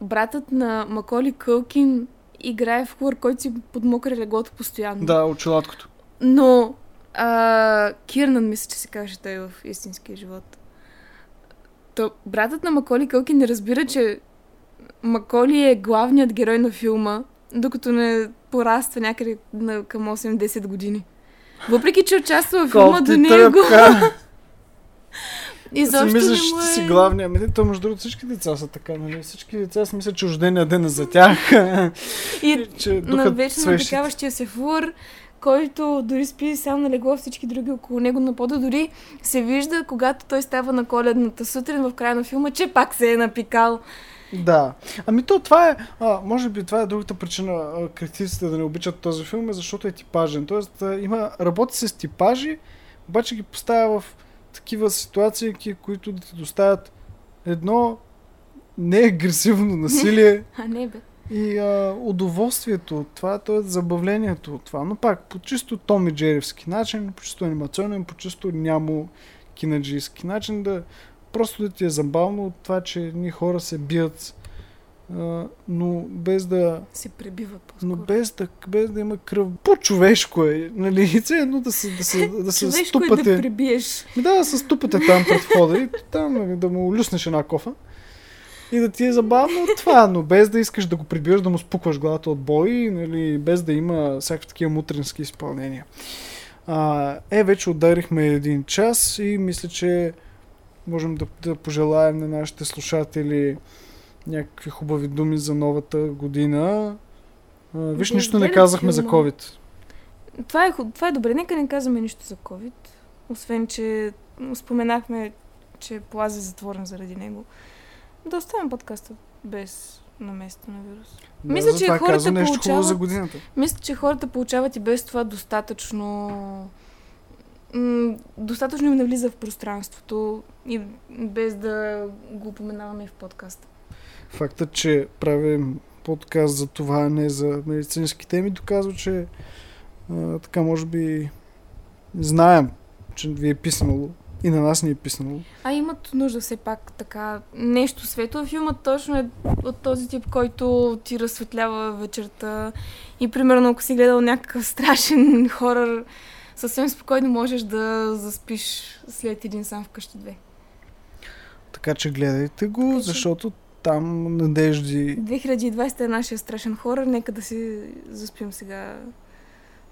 братът на Маколи Кълкин играе в хор, който си подмокря леглото постоянно. Да, очелаткото. Но а, Кирнан, мисля, че се каже той в истинския живот. То, братът на Маколи Кълкин не разбира, че Маколи е главният герой на филма, докато не пораства някъде на, към 8-10 години. Въпреки, че участва в филма до него. Изобщо си мислиш, не че е... си главния. Ами, то между другото всички деца са така, нали? Всички деца си мислят, че рождения ден е за тях. И че на вечно свещи. натикаващия се фур, който дори спи сам на легло, всички други около него на пода. Дори се вижда, когато той става на коледната сутрин в края на филма, че пак се е напикал. Да. Ами то това е, а, може би това е другата причина а, критиците да не обичат този филм, е защото е типажен. Тоест а, има, работи се с типажи, обаче ги поставя в такива ситуации, които да ти доставят едно неагресивно насилие А не бе. и а, удоволствието от това, т.е. забавлението от това. Но пак, по чисто Том и Джеревски начин, по чисто анимационен, по чисто нямо кинаджийски начин, да просто да ти е забавно от това, че ни хора се бият, а, но без да Се пребиват но по-скоро. без да, без да има кръв. По-човешко е, нали? Все едно да се, да се, да се Човешко е да ступате. пребиеш. Да, да се ступате там пред входа и там нали, да му люснеш една кофа. И да ти е забавно от това, но без да искаш да го прибираш, да му спукваш главата от бой, нали, без да има всякакви такива мутрински изпълнения. А, е, вече ударихме един час и мисля, че можем да, да пожелаем на нашите слушатели някакви хубави думи за новата година. А, виж, Да нищо не казахме за. COVID. Това е, това е добре. Нека не казваме нищо за COVID. Освен, че споменахме, че Плаз е затворен заради него. Да оставим подкаста без наместа на вирус. Да, Мисля, че хората нещо хубаво за получават- годината. Мисля, че хората получават и без това достатъчно... м, достатъчно им навлиза в пространството и без да го упоменаваме и в подкаста. Фактът, че правим подкаст за това, не за медицински теми, доказва, че а, така може би знаем, че ви е писнало и на нас ни е писнало. А имат нужда все пак така нещо светло. Филмът точно е от този тип, който ти разсветлява вечерта. И примерно, ако си гледал някакъв страшен хорър, съвсем спокойно можеш да заспиш след един сам вкъщи две. Така че гледайте го, Така че- защото там надежди... 2020 е нашия страшен хорър, нека да си заспим сега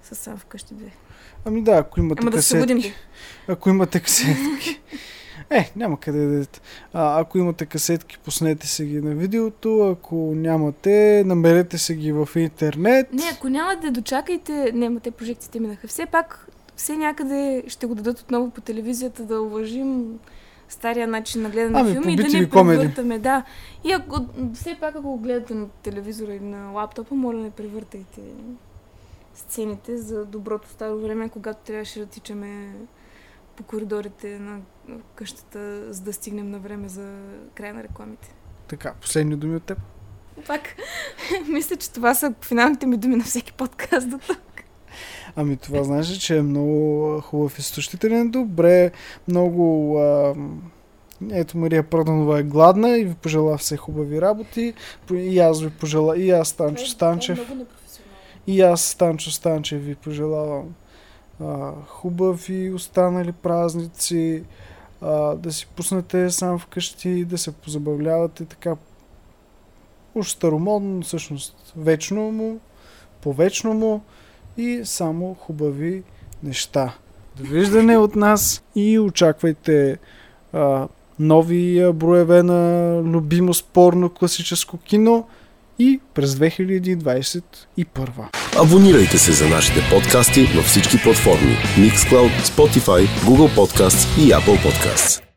с сам вкъщи две. Ами да, ако имате Ама да се касетки. ли? Ако имате касетки. Е, няма къде да дадете. А, ако имате касетки, пуснете се ги на видеото. Ако нямате, намерете се ги в интернет. Не, ако нямате, дочакайте. Не, ма те прожекциите минаха. Все пак, все някъде ще го дадат отново по телевизията да уважим стария начин на гледане Ами, на по филми и да не превъртаме. Да. И ако, все пак, ако го гледате на телевизора или на лаптопа, моля не превъртайте сцените за доброто старо време, когато трябваше да тичаме по коридорите на къщата, за да стигнем на време за края на рекламите. Така, последни думи от теб. Пак, мисля, че това са финалните ми думи на всеки подкаст до тук. Ами това знаеш ли, че е много хубав изтощителен. Добре, много... А, ето Мария Проданова е гладна и ви пожела все хубави работи. И аз ви пожела, и аз Станчо Станчев. много непрофесионално. И аз, Станчо Станчев, ви пожелавам хубави останали празници, а, да си пуснете сам вкъщи, да се позабавлявате така уж старомодно, но всъщност вечно му, повечно му и само хубави неща. Довиждане от нас и очаквайте а, нови броеве на любимо спорно класическо кино и през 2021. Абонирайте се за нашите подкасти във всички платформи Mixcloud, Spotify, Google Podcasts и Apple Podcasts.